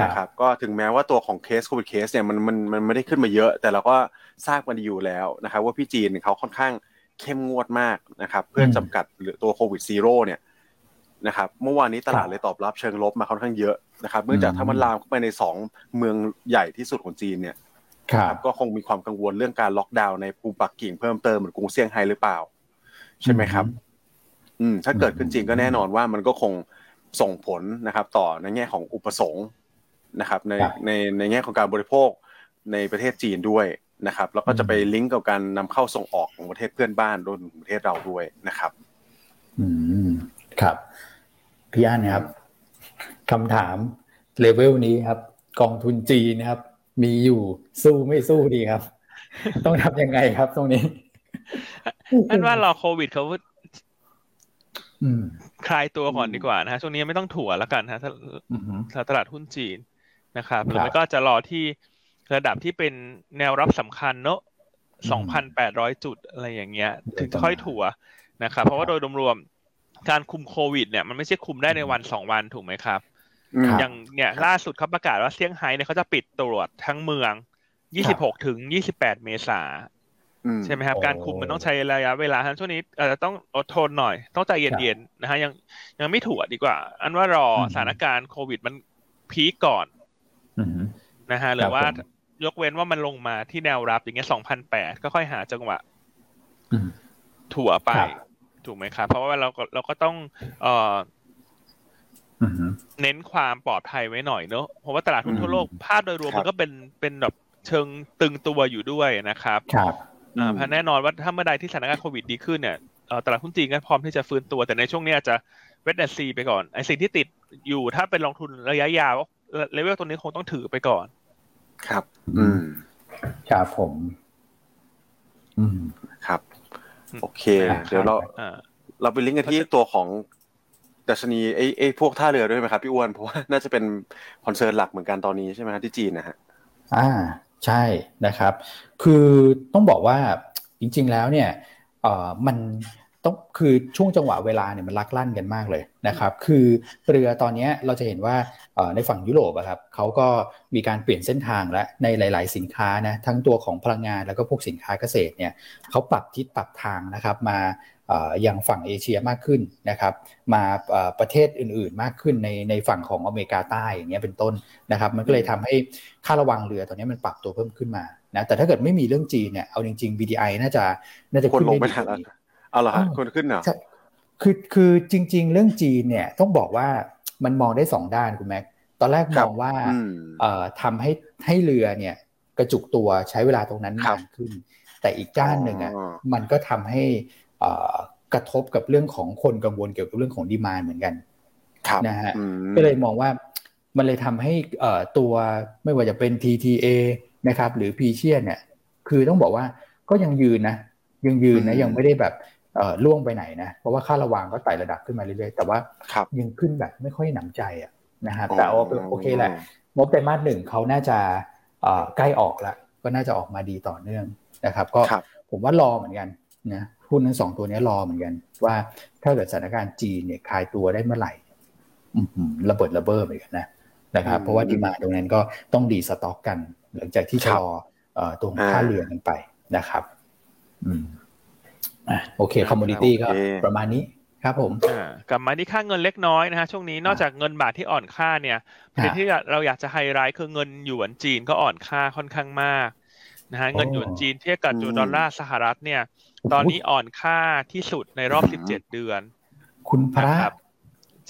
นะครับก็ถึงแม้ว่าตัวของเคสโควิดเคสเนี่ยมันมันมันไม่ได้ขึ้นมาเยอะ แต่เราก็ทราบกันอยู่แล้วนะครับว่าพี่จีนเขาค่อนข้างเข้มงวดมากนะครับเพื่อจำกัดหรือตัวโควิดซีโร่เนี่ย นะครับเมื่อวานนี้ตลาดเลยตอบรับเชิงลบมาค่อนข้างเยอะนะครับเนื่องจากถ้ามันลามเข้าไปในสองเมืองใหญ่ที่สุดของจีนเนี่ยก็คงมีความกังวลเรื่องการล็อกดาวน์ในกรุงปักกิ่งเพิ่มเติมเหมือนกรุงเซี่ยงไฮ้หรือเปล่า ใช่ไหมครับ อืมถ้าเกิดขึ้นจริงก็แน่นอนว่ามันก็คงส่งผลนะครับ ต่อในแง่ของอุปสงค์นะครับ ในในในแง่ของการบริโภคในประเทศจีนด้วยนะครับแล้วก็จะไปลิงก์กับการนำเข้าส่งออกของประเทศเพื่อนบ้านรวมถึงประเทศเราด้วยนะครับ อืมครับ พี่อันนะครับคำถามเลเวลนี้ครับ กองทุนจีนนะครับ มีอยู่สู้ไม่สู้ดีครับ ต้องทำยังไงครับ ตรงนี้อันว่ารอโควิดเขาอืมคลายตัวก่อนดีกว่านะฮะช่วงนี้ไม่ต้องถั่วแล้วกันฮะถ้าอืมถ้าตลาดหุ้นจีนนะครับครับหรือไม่ก็จะรอที่ระดับที่เป็นแนวรับสำคัญเนอะสองพันแปดร้อยจุดอะไรอย่างเงี้ย ถึงจะค่อยถั่วนะครับ เพราะว่าโดยรวมๆ การคุมโควิดเนี่ยมันไม่ใช่คุมได้ในวันสองวันถูกไหมครับอืมอย่างเนี่ยล่าสุดเขาประกาศว่าเซี่ยงไฮ้เนี่ยเขาจะปิดตรวจทั้งเมือง 26 ถึง 28 เมษาอืมใช่ไหมครับโอ้การคุมมันต้องใช้ระยะเวลาทั้งช่วงนี้อาจจะต้องอดทนหน่อย ต้องใจเย็นๆนะฮะยังยังไม่ถั่วดีกว่า อันว่ารออืมสถานการณ์โควิดมันพีคก่อนอืมนะฮะหรือว่าผมยกเว้นว่ามันลงมาที่แนวรับอย่างเงี้ย2,008ก็ค่อยหาจังหวะอืมถั่วไปครับ ถูกไหมครับ เพราะว่าเราก็เราก็ต้องเอ่ออืมเน้นความปลอดภัยไว้หน่อยเนอะเพราะว่าตลาดหุ้นทั่วโลกอืมภาพโดยรวมครับมันก็เป็นเป็นแบบเชิงตึงตัวอยู่ด้วยนะครับครับอ่าเพราะแน่นอนว่าถ้าเมื่อใดที่สถานการณ์โควิดดีขึ้นเนี่ยเอ่อตลาดหุ้นจีนก็พร้อมที่จะฟื้นตัวแต่ในช่วงนี้อาจจะเวทแอนซีไปก่อนไอ้สิ่งที่ติดอยู่ถ้าเป็นลงทุนระยะยาวเลเวลตัวนี้คงต้องถือไปก่อน ครับ อืมครับผม อืมครับ โอเคครับเดี๋ยวเราอ่าเราไปลิงก์กันที่ตัวของดัชนีไอ้ไอ้พวกท่าเรือด้วยไหมครับพี่อ้วนเพราะว่าน่าจะเป็นคอนเซิร์นหลักเหมือนกันตอนนี้ใช่ไหมครับที่จีนนะฮะอ่าใช่นะครับ คือต้องบอกว่าจริง ๆแล้วเนี่ยเอ่อมัน ต้องคือช่วงจังหวะเวลาเนี่ยมันลักลั่นกันมากเลยนะครับ คือเรือตอนนี้เราจะเห็นว่าในฝั่งยุโรปครับเขาก็มีการเปลี่ยนเส้นทางและในหลาย ๆ สินค้านะทั้งตัวของพลังงานแล้วก็พวกสินค้าเกษตรเนี่ยเขาปรับทิศปรับทางนะครับมาเอ่อยังฝั่งเอเชียมากขึ้นนะครับ มาประเทศอื่นๆมากขึ้นในในฝั่งของอเมริกาใต้อย่างเงี้ยเป็นต้นนะครับ มันก็เลยทำให้ค่าระวังเรือตอนนี้มันปรับตัวเพิ่มขึ้นมานะแต่ถ้าเกิดไม่มีเรื่องจีนเนี่ยเอาจริงๆ BDI น่าจะน่าจะคนขึ้นลงได้ไม่ดี ทันกแล้วว่านี้เอาเหรอฮะอ้าวคนขึ้นเหรอใช่คือคือจริง ๆ เรื่องจีนเนี่ยต้องบอกว่ามันมองได้สองด้านคุณแม็กตอนแรกครัมบองว่าอืมเอ่อทำให้ให้เรือเนี่ยกระจุกตัวใช้เวลาตรงนั้นครันาบนขึ้น แต่อีกด้านหนึ่งอะอ๋อมันก็ทำให้เอ่อกระทบกับเรื่องของคนกังวลเกี่ยวกับเรื่องของดีมานเหมือนกันครับนะฮะอืมก็เลยมองว่ามันเลยทำให้เอ่อตัวไม่ว่าจะเป็น TTA นะครับหรือ p ีเชียเนี่ยคือต้องบอกว่าก็ยังยืนนะยังยืนนะอืมยังไม่ได้แบบเอ่อ ล่วงไปไหนนะ เพราะว่าค่าระวังก็ไต่ระดับขึ้นมาเรื่อยๆ แต่ว่าครับยังขึ้นแบบไม่ค่อยหนำใจอะนะฮะแต่เอาเป็นโอเคแหละอ๋องบไตรมาสหนึ่งเขาน่าจะเอ่อใกล้ออกแล้วก็น่าจะออกมาดีต่อเนื่องนะครับ ก็ครับผมว่ารอเหมือนกันนะหุ้นทั้งสองตัวนี้รอเหมือนกัน ว่าถ้าเกิดสถานการณ์จีนเนี่ยคลายตัวได้เมื่อไหร่อื้อหือระเบิดระเบ้อเหมือนกันนะนะครับอืมเพราะว่าดีมาตรงนั้นก็ต้องดีสต็อกกัน หลังจากที่ครัชะบลอเอ่อตรงอ่าค่าเรือกันไปนะครับ อืม อะโอเคคอมมูนิตี้ก็โอเคประมาณนี้ครับผมอ่ากลับมาที่ค่าเงินเล็กน้อยนะฮะช่วงนี้นอกจากเงินบาทที่อ่อนค่าเนี่ยประเด็นที่เราอยากจะไฮไลท์คือเงินหยวนจีนก็อ่อนค่าค่อนข้างมากนะฮะเงินหยวนจีนเทียบกับอืมยูดอลลาร์สหรัฐเนี่ย ตอนนี้อ่อนค่าที่สุดในรอบ 17 เดือน คุณพระนะครับ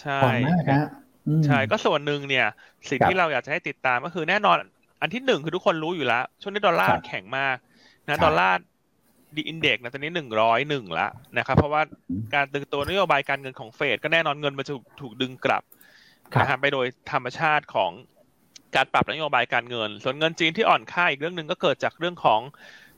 ใช่อ่อนมากนะอืมใช่ก็ส่วนหนึ่งเนี่ย สิ่งครับที่เราอยากจะให้ติดตามก็คือแน่นอน อันที่หนึ่งคือทุกคนรู้อยู่แล้ว ช่วงนี้ดอลลาร์ครับแข็งมากนะใช่ดอลลาร์ ดีอินเด็กนะตอนนี้หนึ่งร้อยหนึ่งละนะครับเพราะว่าอืมการตึงตัวนโยบายการเงินของเฟดก็แน่นอนเงินมันจะถูกถูกดึงกลับครับนะฮะไปโดยธรรมชาติของการปรับนโยบายการเงิน ส่วนเงินจีนที่อ่อนค่าอีกเรื่องหนึ่งก็เกิดจากเรื่องของ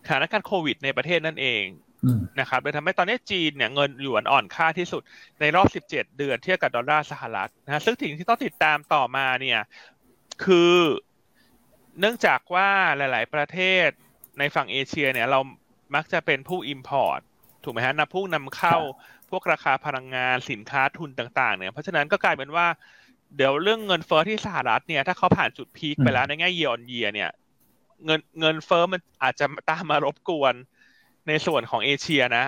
สถานการณ์โควิด ในประเทศนั่นเองอืมนะครับเลยทำให้ตอนนี้จีนเนี่ยเงินหยวนอ่อนค่าที่สุดในรอบ 17 เดือนเทียบกับดอลลาร์สหรัฐนะฮะซึ่งสิ่งที่ต้องติดตามต่อมาเนี่ยคือเนื่องจากว่าหลาย ๆ ประเทศในฝั่งเอเชียเนี่ยเรา มักจะเป็นผู้ Import ถูกไหมฮะนำผู้นำเข้าพวกราคาพลังงานสินค้าทุนต่าง ๆ เนี่ย เพราะฉะนั้นก็กลายเป็นว่า เดี๋ยวเรื่องเงินเฟ้อที่สหรัฐเนี่ย ถ้าเขาผ่านจุดพีคไปแล้วในแง่เยียร์ออนเยียเนี่ย เงินเงินเฟ้อมันอาจจะตามมารบกวนในส่วนของเอเชียนะ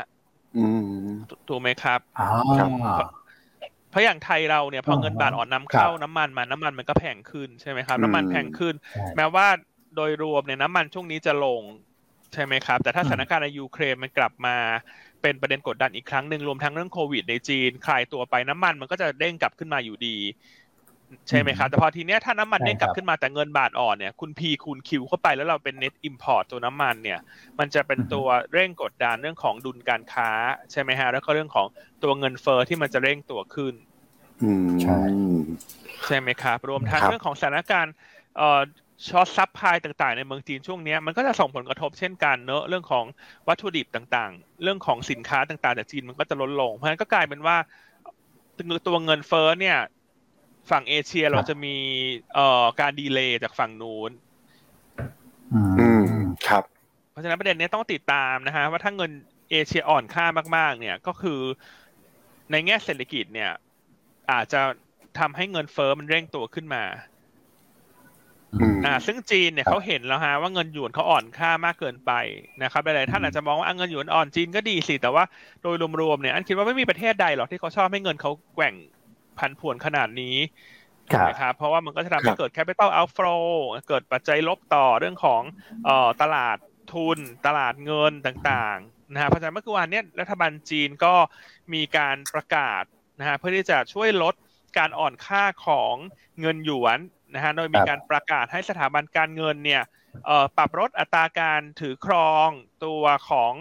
อืมถูถูกไหมครับอ่าครับเพราะอย่างไทยเราเนี่ยพอเงินบาทอ่อนนำครัเข้าบน้ำมันมาน้ำมันมันก็แพงขึ้นใช่ไหมครับอืมน้ำมันแพงขึ้นใช่แม้ว่าโดยรวมเนี่ยน้ำมันช่วงนี้จะลง ใช่ไหมครับ แต่ถ้าอืมสถานการณ์ในยูเครนมันกลับมาเป็นประเด็นกดดันอีกครั้งหนึ่งรวมทั้งเรื่องโควิดในจีน คลายตัวไปน้ำมันมันก็จะเด้งกลับขึ้นมาอยู่ดี ใช่ไหมครับ แต่พอทีเนี้ยถ้าน้ำมันเด้งกลับขึ้นมาแต่เงินบาทอ่อนเนี่ยคุณพีคูณคิวเข้าไปแล้วเราเป็นเน็ตอิมพอร์ตตัวน้ำมันเนี่ย มันจะเป็นตัวเร่งกดดันเรื่องของดุลการค้าใช่ไหมฮะแล้วก็เรื่องของตัวเงินเฟ้อที่มันจะเร่งตัวขึ้นอืมใช่ใช่ไหมครับ รวมทั้งครับเรื่องของสถานการณ์เอ่อ short supply ต่างๆ ในเมืองจีนช่วงเนี้ยมันก็จะส่งผลกระทบเช่นกันเนอะเรื่องของวัตถุดิบต่างๆ เรื่องของสินค้าต่างๆจากจีนมันก็จะลดลง เพราะฉะนั้นก็กลายเป็นว่าตัวเงินเฟ้อเนี่ย ฝั่งเอเชียเราจะมีเอ่อการ delay จากฝั่งนู้นอืมครับ เพราะฉะนั้นประเด็นนี้ต้องติดตามนะฮะว่าถ้าเงินเอเชียอ่อนค่ามาก ๆ เนี่ยก็คือในแง่เศรษฐกิจเนี่ย อาจจะทำให้เงินเฟ้อมันเร่งตัวขึ้นมา อืมอ่า ซึ่งจีนเนี่ยเขาเห็นแล้วฮะว่าเงินหยวนเขาอ่อนค่ามากเกินไปนะครับหลายๆท่านอาจจะมองว่าอะเงินหยวนอ่อนจีนก็ดีสิ แต่ว่าโดยรวมๆเนี่ยอันคิดว่าไม่มีประเทศใดหรอกที่เขาชอบให้เงินเขาแกว่งพันผวนขนาดนี้ครับนะครับเพราะว่ามันก็จะทำคให้รับเกิด capital outflow เกิดปัจจัยลบต่อเรื่องของเอ่อตลาดทุนตลาดเงินต่างๆนะฮะเพราะฉะนั้นเมื่อวานเนี้ยรัฐบาลจีนก็มีการประกาศนะฮะเพื่อที่จะช่วยลดการอ่อนค่าของเงินหยวน นะฮะโดยมีครับการประกาศให้สถาบันการเงินเนี่ยเอ่อปรับลดอัตราการถือครองตัวของ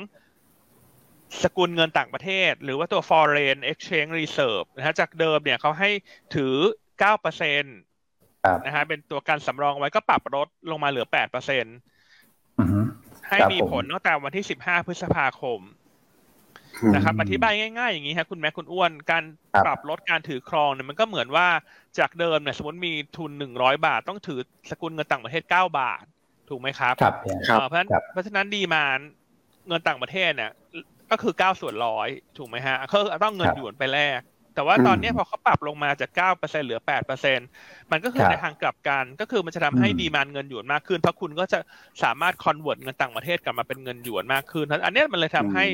สกุลเงินต่างประเทศ หรือว่าตัว foreign exchange reserve นะฮะจากเดิมเนี่ยเขาให้ถือ9%ครับนะฮะเป็นตัวการสำรองไว้ก็ปรับลดลงมาเหลือ8%อือฮึให้ครับมีผมผลตั้งแต่วันที่ 15 พฤษภาคม นะครับอธิบายง่ายๆอย่างนี้ฮะคุณแม่คุณอ้วนการครับปรับลดการถือครองเนี่ยมันก็เหมือนว่าจากเดิมเนี่ยสมมติมีทุน100บาท ต้องถือสกุลเงินต่างประเทศ9บาท ถูกไหมครับครับพี่ครับเอ่อเพราะฉะนั้นครับเพราะฉะนั้นดีมานเงินต่างประเทศเนี่ยก็คือ9ส่วนร้อยถูกไหมฮะก็ต้องเงินครับหยวนไปแลกแต่ว่าตอนเนี้ยพอเขาปรับลงมาจาก9%เหลือ8%มันก็คือครับในทางกลับกัน ก็คือมันจะทำให้อืม demand เงินหยวนมากขึ้น เพราะคุณก็จะสามารถ convert เงินต่างประเทศกลับมาเป็นเงินหยวนมากขึ้น อันเนี้ยมันเลยทำให้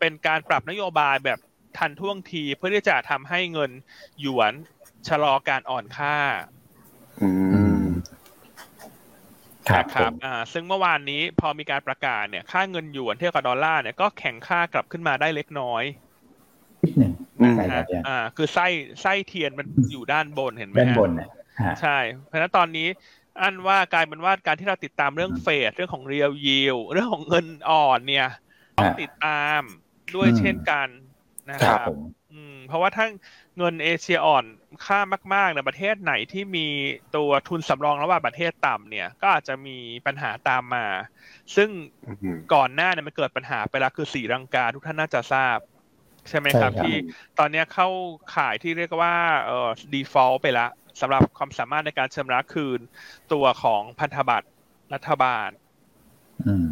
เป็นการปรับนโยบายแบบทันท่วงทีเพื่อที่จะทำให้เงินหยวนชะลอการอ่อนค่า อือืมมครับนะคผรับมอ่าซึ่งเมื่อวานนี้พอมีการประกาศเนี่ย ค่าเงินหยวนเทียบกับดอลลาร์เนี่ยก็แข็งค่ากลับขึ้นมาได้เล็กน้อยนิดหนึ่งอืมใช่นะครับพี่อ่า คือไส้ไส้เทียนมันอยู่ด้านบนเห็นไหมด้านฮะบนนะฮะใช่ เพราะฉะนั้นตอนนี้อันว่ากลายเป็นว่าการที่เราติดตามเรื่องเฟดเรื่องของเรียลยิวเรื่องของเงินอ่อนเนี่ย ต้องติดตาม ด้วยอืมเช่นกันนะคครัรับบผมอืมเพราะว่าถ้าเงินเอเชียอ่อนค่ามากๆในประเทศไหนที่มีตัวทุนสำรองระหว่างประเทศต่ำเนี่ย ก็อาจจะมีปัญหาตามมา ซึ่งอืมก่อนหน้าเนี่ยมันเกิดปัญหาไปแล้วคือสีรังกาทุกท่านน่าจะทราบ ใช่ไหมครับใช่ครับที่ตอนเนี้ยเข้าข่ายที่เรียกว่าเอ่อ default ไปละสำหรับความสามารถในการชำระคืนตัวของพันธบัตรรัฐบาล อืม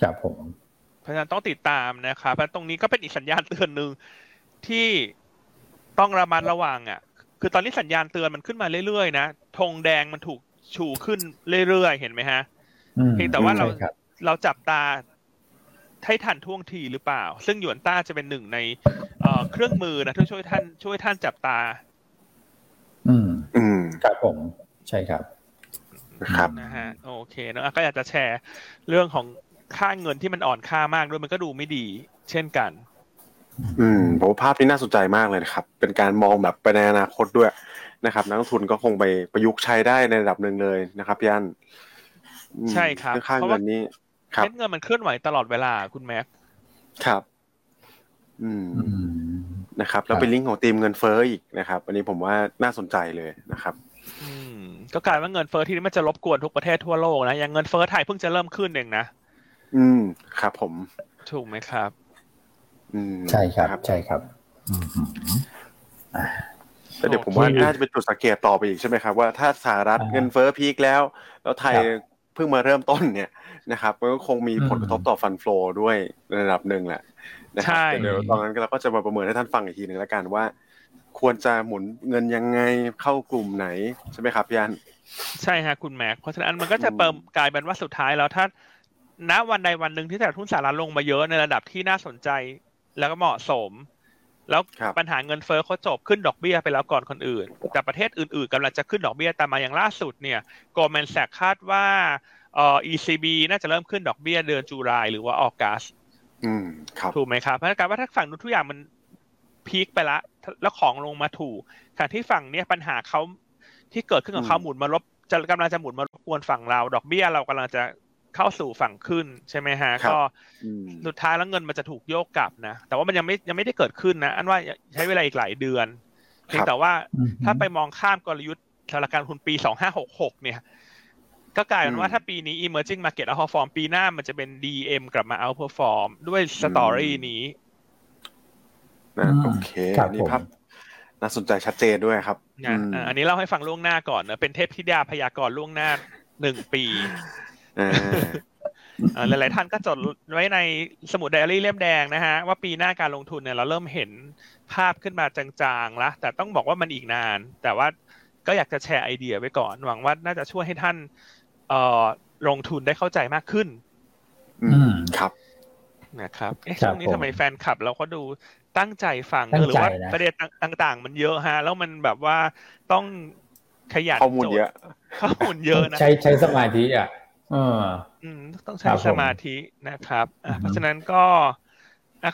ครับผม เพราะฉะนั้นต้องติดตามนะครับเพราะตรงนี้ก็เป็นอีกสัญญาณเตือนหนึ่งที่ต้องระมัดระวังอะ คือตอนนี้สัญญาณเตือนมันขึ้นมาเรื่อยๆนะธงแดงมันถูกชูขึ้นเรื่อยๆเห็นไหมฮะอืมเพียงแต่ว่าเราใช่ครับเราจับตาให้ทันท่วงทีหรือเปล่า ซึ่งหยวนต้าจะเป็นหนึ่งในเอ่อเครื่องมือนะที่ช่วยท่านช่วยท่านจับตา อืม อืมครับผม ใช่ครับนะครับนะฮะ โอเคเนอะก็อยากจะแชร์เรื่องของ ค่าเงินที่มันอ่อนค่ามากด้วยมันก็ดูไม่ดี เช่นกัน อืมผมว่าภาพนี้น่าสนใจมากเลยนะครับ เป็นการมองแบบไปในอนาคตด้วยนะครับ นักลงทุนก็คงไปประยุกต์ใช้ได้ในระดับหนึ่งเลยนะครับพี่อันอืมใช่ครับเองค่าเพราะเงิว่านนี้ครับเม็ดเงินมันเคลื่อนไหวตลอดเวลาคุณแม็กครับ อืมอืมนะครับ แล้วครับเป็นลิงก์ของทีมเงินเฟ้ออีกนะครับ อันนี้ผมว่าน่าสนใจเลยนะครับอืมก็กลายว่าเงินเฟ้อที่นี่มันจะรบกวนทุกประเทศทั่วโลกนะอย่างเงินเฟ้อไทยเพิ่งจะเริ่มขึ้นเองนะ อืมครับผม ถูกไหมครับ อืมใช่ครับนะใช่ครับอืมแล้วเดี๋ยวผมว่าโอเคน่าจะเป็นจุดสังเกตต่อไปอีกใช่ไหมครับว่าถ้าสหรัฐอ่าฮะเงินเฟ้อพีคแล้ว แล้วไทยครับเพิ่งมาเริ่มต้นเนี่ยนะครับมันก็คงมีอืมผลกระทบต่อฟันฟลอด้วยในระดับหนึ่งแหละนะครัใช่แต่เดี๋ยวตอนนั้นเราก็จะมาประเมินให้ท่านฟังอีกทีหนึ่งแล้วกันว่า ควรจะหมุนเงินยังไงเข้ากลุ่มไหนใช่ไหมครับพี่อันใช่ฮะคุณแม็กเพราะฉะนั้นมันก็จะเปิมกลายเป็นว่าสุดท้ายแล้วถ้า ณวันใดวันหนึ่งที่ตลาดหุ้นสหรัฐลงมาเยอะในระดับที่น่าสนใจ แล้วก็เหมาะสม แล้วครับปัญหาเงินเฟ้อเขาจบขึ้นดอกเบี้ยไปแล้วก่อนคนอื่น แต่ประเทศอื่นๆกำลังจะขึ้นดอกเบี้ยตามมาอย่างล่าสุดเนี่ย Goldman Sachs คาดว่าเอ่อ ECB น่าจะเริ่มขึ้นดอกเบี้ยเดือนตุลาหรือว่าออกัสอืมครับถูกไหมครับเพราะการว่าถ้าฝั่งนู้นทุกอย่างมันพีคไปละ แล้วของลงมาถูกขณะที่ฝั่งเนี้ยปัญหาเขาที่เกิดขึ้นกับเขาหมุนมารบจะกำลังจะหมุนมารบกวนฝั่งเรา ดอกเบี้ยเรากำลังจะ เข้าสู่ฝั่งขึ้นใช่ไหมฮะก็สุดท้ายแล้วเงินมันจะถูกโยกกลับนะแต่ว่ามันยังไม่ยังไม่ได้เกิดขึ้นนะอันว่าใช้เวลาอีกหลายเดือนเพียงแต่ว่าถ้าไปมองข้ามกลยุทธ์สถานการณ์ทุนปีสองห้าหกหกเนี่ยก็กลายเป็นว่าถ้าปีนี้ emerging market outperform ปีหน้ามันจะเป็น DM กลับมา outperform ด้วยสตอรี่นี้นะโอเคนี่ภาพน่าสนใจชัดเจนด้วยครับอันนี้เล่าให้ฟังล่วงหน้าก่อนนะเป็นเทพธิดาพยากรณ์ล่วงหน้าหนึ่งปี หลาย ๆ ท่านก็จดไว้ในสมุดไดอารี่เล่มแดงนะฮะ ว่าปีหน้าการลงทุนเนี่ยเราเริ่มเห็นภาพขึ้นมาจางๆแล้วแต่ต้องบอกว่ามันอีกนาน แต่ว่าก็อยากจะแชร์ไอเดียไว้ก่อน หวังว่าน่าจะช่วยให้ท่านเอ่อลงทุนได้เข้าใจมากขึ้น อืมครับนะครับเอ๊ะช่วงนี้ทำไมแฟนคลับเราก็ดูตั้งใจฟังหรือว่าประเด็นต่างๆ มันเยอะฮะ แล้วมันแบบว่าต้องขยันข้อมูลเยอะข้อมูลเยอะนะใช้ใช้สมาธิอะเออ ต้องใช้สมาธินะครับเพราะฉะนั้นก็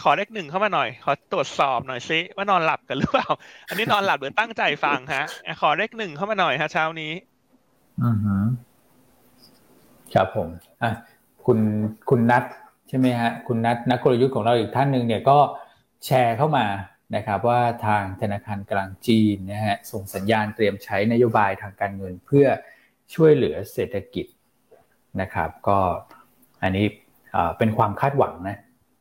ขอเลขหนึ่งเข้ามาหน่อย ขอตรวจสอบหน่อยซิว่านอนหลับกันหรือเปล่า อันนี้นอนหลับหรือตั้งใจฟังฮะขอเลขหนึ่งเข้ามาหน่อยฮะเช้านี้อือฮึครับผมอะคุณคุณนัทใช่ไหมฮะคุณนัทนักกลยุทธ์ของเราอีกท่านหนึ่งเนี่ยก็แชร์เข้ามานะครับ ว่าทางธนาคารกลางจีนนะฮะส่งสัญญาณเตรียมใช้นโยบายทางการเงินเพื่อช่วยเหลือเศรษฐกิจ นะครับ ก็อันนี้เป็นความคาดหวังนะ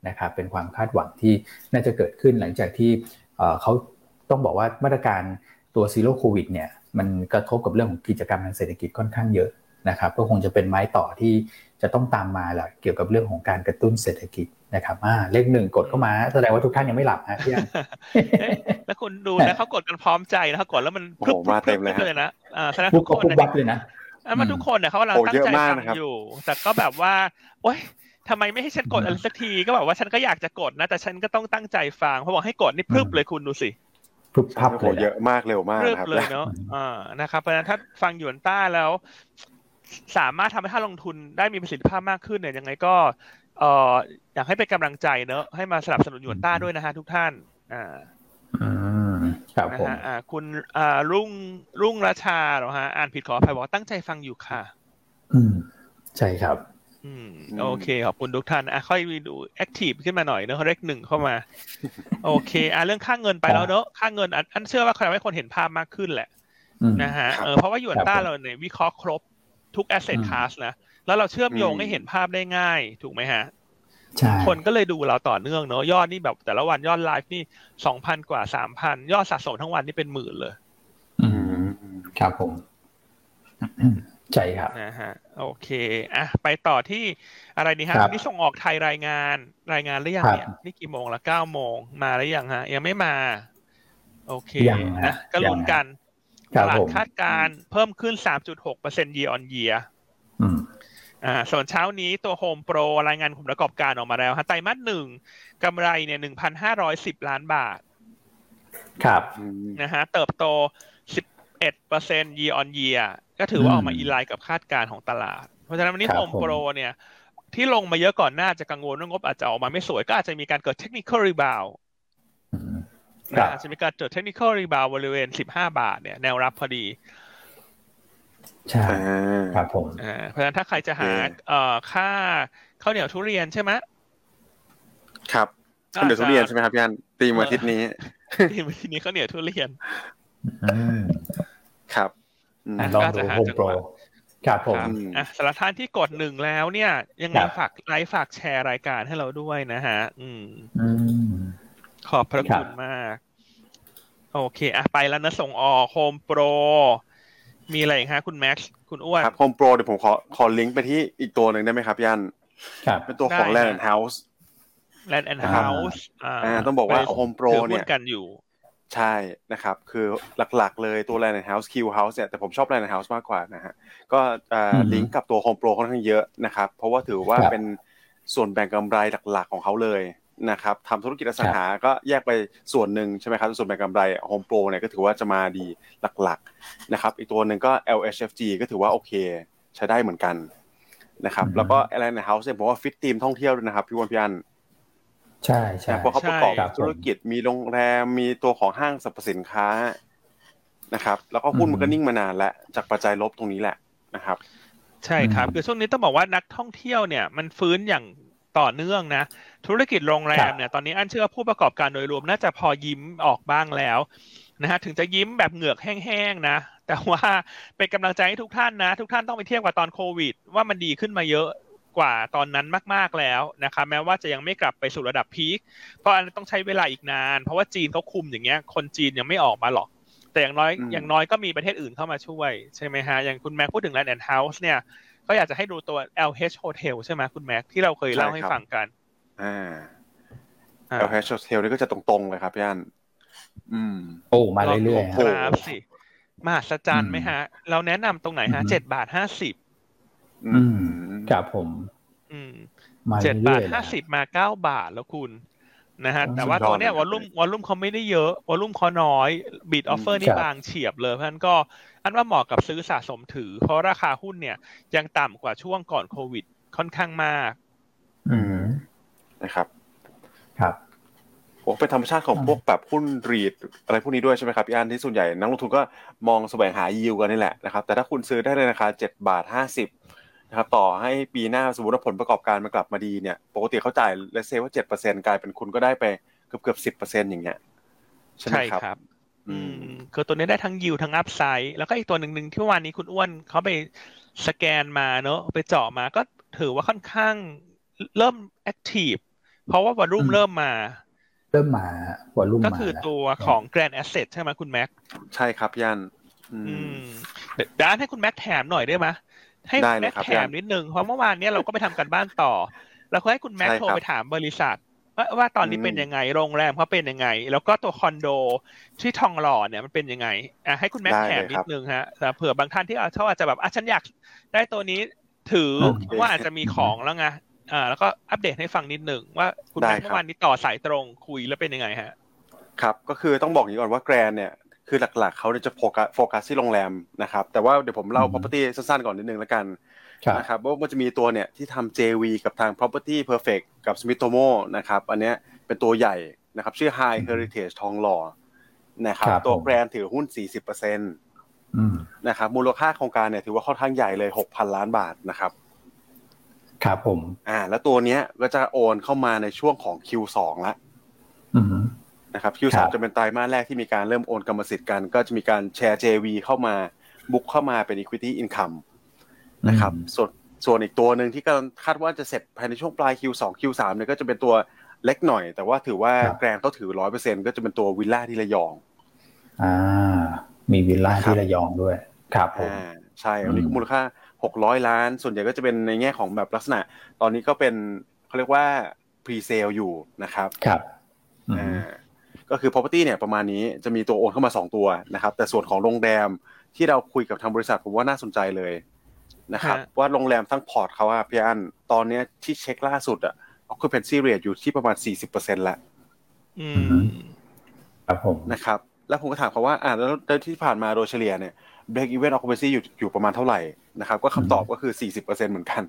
นะครับ เป็นความคาดหวังที่น่าจะเกิดขึ้นหลังจากที่เขาต้องบอกว่ามาตรการตัวซีโร่โควิดเนี่ยมันกระทบกับเรื่องของกิจกรรมทางเศรษฐกิจค่อนข้างเยอะนะครับก็คงจะเป็นไม้ต่อที่จะต้องตามมาแหละเกี่ยวกับเรื่องของการกระตุ้นเศรษฐกิจนะครับอ่าเลขหนึ่งกดเข้ามาแสดงว่าทุกท่านยังไม่หลับนะพี่อันแล้วคุณดูนะเขากดกันพร้อมใจนะเขากดแล้วมันพลุบมาเต็มเลยนะอ่าแสดงทุกคนเล ยนะมันทุกคนเนี่ยเขากำลังตั้งใจฟังอยู่ แต่ก็แบบว่า โอ๊ยทำไมไม่ให้ฉันกดอะไรสักทีก็แบบว่าฉันก็อยากจะกดนะ แต่ฉันก็ต้องตั้งใจฟังเพราะบอกให้กดนี่พรึบเลยคุณดูสิพรึบพับเลยเยอะมากเร็วมากครับเลยเนาะอ่านะครับเพราะฉะนั้นถ้าฟังหยวนต้าแล้ว สามารถทำให้ท่านลงทุนได้มีประสิทธิภาพมากขึ้นเนี่ยยังไงก็เอ่ออยากให้เป็นกำลังใจเนอะให้มาสนับสนุนหยวนต้าด้วยนะฮะทุกท่าน อ่า ครับผมอ่าคุณอ่ารุ่งรุ่งราชาเหรอฮะ อ่านผิดขออภัยบอกตั้งใจฟังอยู่ค่ะ อืม ใช่ครับ อืม โอเค ขอบคุณทุกท่าน อะ ค่อยดูแอคทีฟขึ้นมาหน่อยเนอะเขาเรียกหนึ่งเข้ามา โอเค อะ เรื่องค่าเงินไปแล้วเนอะค่าเงินอันเชื่อว่าทำให้คนเห็นภาพมากขึ้นแหละ นะฮะ เออ เพราะว่าหยวนต้าเราเนี่ยวิเคราะห์ครบทุกแอสเซทคลาสนะ แล้วเราเชื่อมโยงให้เห็นภาพได้ง่าย ถูกไหมฮะ คนก็เลยดูเราต่อเนื่องเนอะยอดนี่แบบแต่ละวันยอดไลฟ์นี่สองพันกว่าสามพันยอดสะสมทั้งวันนี่เป็นหมื่นเลย อืมครับผมใช่ครับนะฮะโอเคอะไปต่อที่อะไรดีฮะนี่ส่งออกไทยรายงานรายงานหรือยังเนี่ยนี่กี่โมงละเก้าโมงมาหรือยังฮะ ยังไม่มา โอเคนะก็ลุ้นกันตลาดคาดการณ์เพิ่มขึ้นสามจุดหกเปอร์เซ็นต์ year on year อ่าส่วนเช้านี้ตัวโฮมโปรรายงานผลประกอบการออกมาแล้วฮะไตรมาสหนึ่งกำไรเนี่ยหนึ่งพันห้าร้อยสิบล้านบาท ครับนะฮะเติบโตสิบเอ็ดเปอร์เซ็นต์ year on year ก็ถือว่าออกมา in line กับคาดการณ์ของตลาด เพราะฉะนั้นวันนี้โฮมโปรเนี่ยที่ลงมาเยอะก่อนหน้าจะกังวลว่างบอาจจะออกมาไม่สวยก็อาจจะมีการเกิด technical rebound อาจจะมีการเกิด technical rebound บริเวณสิบห้าบาทเนี่ยแนวรับพอดี ใช่ครับผมเพราะฉะนั้นถ้าใครจะหาเอ่อค่าข้าวเหนียวทุเรียนใช่ไหมครับข้าวเหนียวทุเรียนใช่ไหมครับพี่อันตีมาทิศนี้ตีมาทิศนี้ข้าวเหนียวทุเรียนครับลองดูโฮมโปรครับผมอะสำหรับท่านที่กดหนึ่งแล้วเนี่ย ยังไงฝากไลฟ์ฝากแชร์รายการให้เราด้วยนะฮะ อืมขอบพระคุณมาก โอเค อะไปแล้วนะส่งออกโฮมโปร มีอะไรฮะคุณแม็กซ์คุณอ้วนครับโฮมโปรเดี๋ยวผมขอขอลิงก์ไปที่อีกตัวหนึ่งได้ไหมครับยันครับเป็นตัวของ Land and House Land and House อ่าต้องบอกว่าโฮมโปรเนี่ยกันอยู่ ใช่นะครับ คือหลักๆ เลยตัว Land and House Q House เนี่ยแต่ผมชอบ Land and House มากกว่านะฮะก็ลิงก์กับตัวโฮมโปรค่อนข้างเยอะนะครับ เพราะว่าถือว่าเป็นส่วนแบ่งกำไรหลักๆของเขาเลย นะครับทำธุรกิจอสังหาก็แยกไปส่วนหนึ่งใช่ไหมครับส่วนแบ่งกำไรโฮมโปรเนี่ยก็ถือว่าจะมาดีหลักๆนะครับอีกตัวหนึ่งก็ LHFG ก็ถือว่าโอเคใช้ได้เหมือนกันนะครับแล้วก็อะไรนะเฮาส์เนี่ยผมว่า fit theme ท่องเที่ยวด้วยนะครับพี่อันพี่อันใช่ใช่เพราะเขาประกอบใช่ครับธุรกิจมีโรงแรมมีตัวของห้างสรรพสินค้านะครับ แล้วก็หุ้นมันก็นิ่งมานานแล้วจากปัจจัยลบตรงนี้แหละนะครับ ใช่ครับคือช่วงนี้ต้องบอกว่านักท่องเที่ยวเนี่ย มันฟื้นอย่าง ต่อเนื่องนะ ธุรกิจโรงแรมเนี่ยตอนนี้อันเชื่อว่าผู้ประกอบการโดยรวมน่าจะพอยิ้มออกบ้างแล้วนะฮะถึงจะยิ้มแบบเหงือกแห้งๆนะ แต่ว่าเป็นกำลังใจให้ทุกท่านนะ ทุกท่านต้องไปเทียบกับตอนโควิด ว่ามันดีขึ้นมาเยอะกว่าตอนนั้นมากๆแล้วนะครับแม้ว่าจะยังไม่กลับไปสู่ระดับพีคเพราะอันนต้องใช้เวลาอีกนาน เพราะว่าจีนเขาคุมอย่างเงี้ย คนจีนยังไม่ออกมาหรอก แต่อย่างน้อยอืมอย่างน้อยก็มีประเทศอื่นเข้ามาช่วยใช่ไหมฮะอย่างคุณแม็กพูดถึง Land and House เนี่ย ก็อยากจะให้ดูตัว LH Hotel ใช่ไหมคุณแม็กที่เราเคยเล่าให้ฟังกันอ่าอ่าแล้วแฮชเทลนี่ก็จะตรงๆเลยครับพี่อันอืม โอ้มาเรื่อยๆโอ้ฮะโหครับสิมหัศจรรย์ไหมฮะ เราแนะนำตรงไหนฮะอืมเจ็ดบาทห้าสิบอือืมมครับผม อืมมาเจ็ดเรื่บาอทยๆห้านะสิบมาเก้าบาทแล้วคุณนะฮะอืมแต่ว่าตัวเนี้ยสุดวยออดลลุ่มเลยวอลลุ่มเขาไม่ได้เยอะวอลลุ่มเขาน้อยบิดออฟเฟอร์นี่ครับบางเฉียบเลยเพราะฉะนั้นก็ อันว่าเหมาะกับซื้อสะสมถือ เพราะราคาหุ้นเนี่ย ยังต่ำกว่าช่วงก่อนโควิดค่อนข้างมาก อืมนะครับ ครับโอ้เป็นธรรมชาติของอืมพวกแบบหุ้นรีดอะไรพวกนี้ด้วยใช่ไหมครับพี่อันที่ส่วนใหญ่นักลงทุนก็มองแสวงหายิวกันนี่แหละนะครับ แต่ถ้าคุณซื้อได้ในราคาเจ็ดบาทห้าสิบนะครับต่อให้ปีหน้าสมมติว่าผลประกอบการมันกลับมาดีเนี่ย ปกติเขาจ่ายเลเซว่าเจ็ดเปอร์เซ็นกลายเป็นคุณก็ได้ไปเกือบเกือบสิบเปอร์เซ็นอย่างเงี้ยใช่ไหมใช่ครับครับ อือืมมคือตัวนี้ได้ทั้งยิวทั้งอัพไซด์แล้วก็อีกตัวหนึ่งหนึ่งที่เมื่อวานนี้คุณอ้วนเขาไปสแกนมาเนอะไปเจาะมาก็ถือว่าค่อนข้างเริ่มactive เพราะว่าวอลลุ่มอืมเริ่มมา เริ่มมา volume ก็มาคือแล้วตัวของ Grand Asset ใช่ไหมคุณแม็กใช่ครับพี่อันอือืมมเดี๋ยวเดี๋ยวอันให้คุณแม็กแถมหน่อยได้ไหมให้ได้คุณเลยแม็กครับแถมนิดนึงเพราะเมื่อวานเนี้ยเราก็ไปทำการบ้านต่อ แล้วก็ให้คุณแม็กใช่โทรครับไปถามบริษัท ว่าว่าตอนนี้อืมเป็นยังไงโรงแรมเขาเป็นยังไง แล้วก็ตัวคอนโดที่ทองหล่อเนี่ยมันเป็นยังไงอะให้คุณแม็กได้แถมเลยนิครับฮะแต่เผื่อบางท่านที่อาจเขาอาจจะแบบอะฉันอยากได้ตัวนี้ถือโอเคว่าอาจจะมีของแล้วไงอ่าแล้วก็อัปเดตให้ฟังนิดนึงว่าคุณแม็กได้ครับเมื่อวานนี้ต่อสายตรงคุยแล้วเป็นยังไงฮะ ครับก็คือต้องบอกอย่างนี้ก่อนว่าแกรนเนี่ยคือหลักๆเขาเนี่ยจะโฟกัสโฟกัสที่โรงแรมนะครับแต่ว่าเดี๋ยวผมเล่าอืม property สั้นๆก่อนนิดนึงแล้วกันครับ นะครับว่ามันจะมีตัวเนี่ยที่ทำ JV กับทาง property perfect กับ Sumitomo นะครับอันเนี้ยเป็นตัวใหญ่นะครับชื่อ High Heritage ทองหล่อนะครับครับตัวผมแกรนถือหุ้น 40%อืมนะครับมูลค่าโครงการเนี่ยถือว่าค่อนข้างใหญ่เลย 6,000 ล้านบาทนะครับครับผม อ่า แล้วตัวเนี้ยก็จะโอนเข้ามาในช่วงของ Q2 ละอืมนะครับครั Q2 บจะเป็นไตรมาสแรกที่มีการเริ่มโอนกรรมสิทธิ์กัน ก็จะมีการแชร์ JV เข้ามาบุกเข้ามาเป็น Equity Income นะครับส่วนส่วนอีกตัวหนึ่งที่กำลังคาดว่าจะเสร็จภายในช่วงปลาย Q2 Q3 เนี่ยก็จะเป็นตัวเล็กหน่อย แต่ว่าถือว่าครับแกรนเขาถือ100%ก็จะเป็นตัววิลล่าที่ระยอง อ่า มีวิลล่าครับที่ระยองด้วย ครับผมอ่าใช่อันนี้อืมมูลค่า600ล้าน ส่วนใหญ่ก็จะเป็นในแง่ของแบบลักษณะ ตอนนี้ก็เป็นเขาเรียกว่า pre-sale อยู่นะครับ ครับอืมอ่าก็คือ property เนี่ยประมาณนี้จะมีตัวโอนเข้ามา2ตัวนะครับ แต่ส่วนของโรงแรมที่เราคุยกับทางบริษัทผมว่าน่าสนใจเลย นะครับฮะว่าโรงแรมทั้งพอร์ตเขาอะพี่อันตอนเนี้ยที่เช็คล่าสุดอะ occupancy rate อยู่ที่ประมาณ40%แล้วอือืมมครับผมนะครับ แล้วผมก็ถามเขาว่าอ่าแล้วแล้วที่ผ่านมาโดยเฉลี่ยเนี่ย break even occupancy อยู่อยู่ประมาณเท่าไหร่นะครับ ก็คำตอบก็คือ40%เหมือนกัน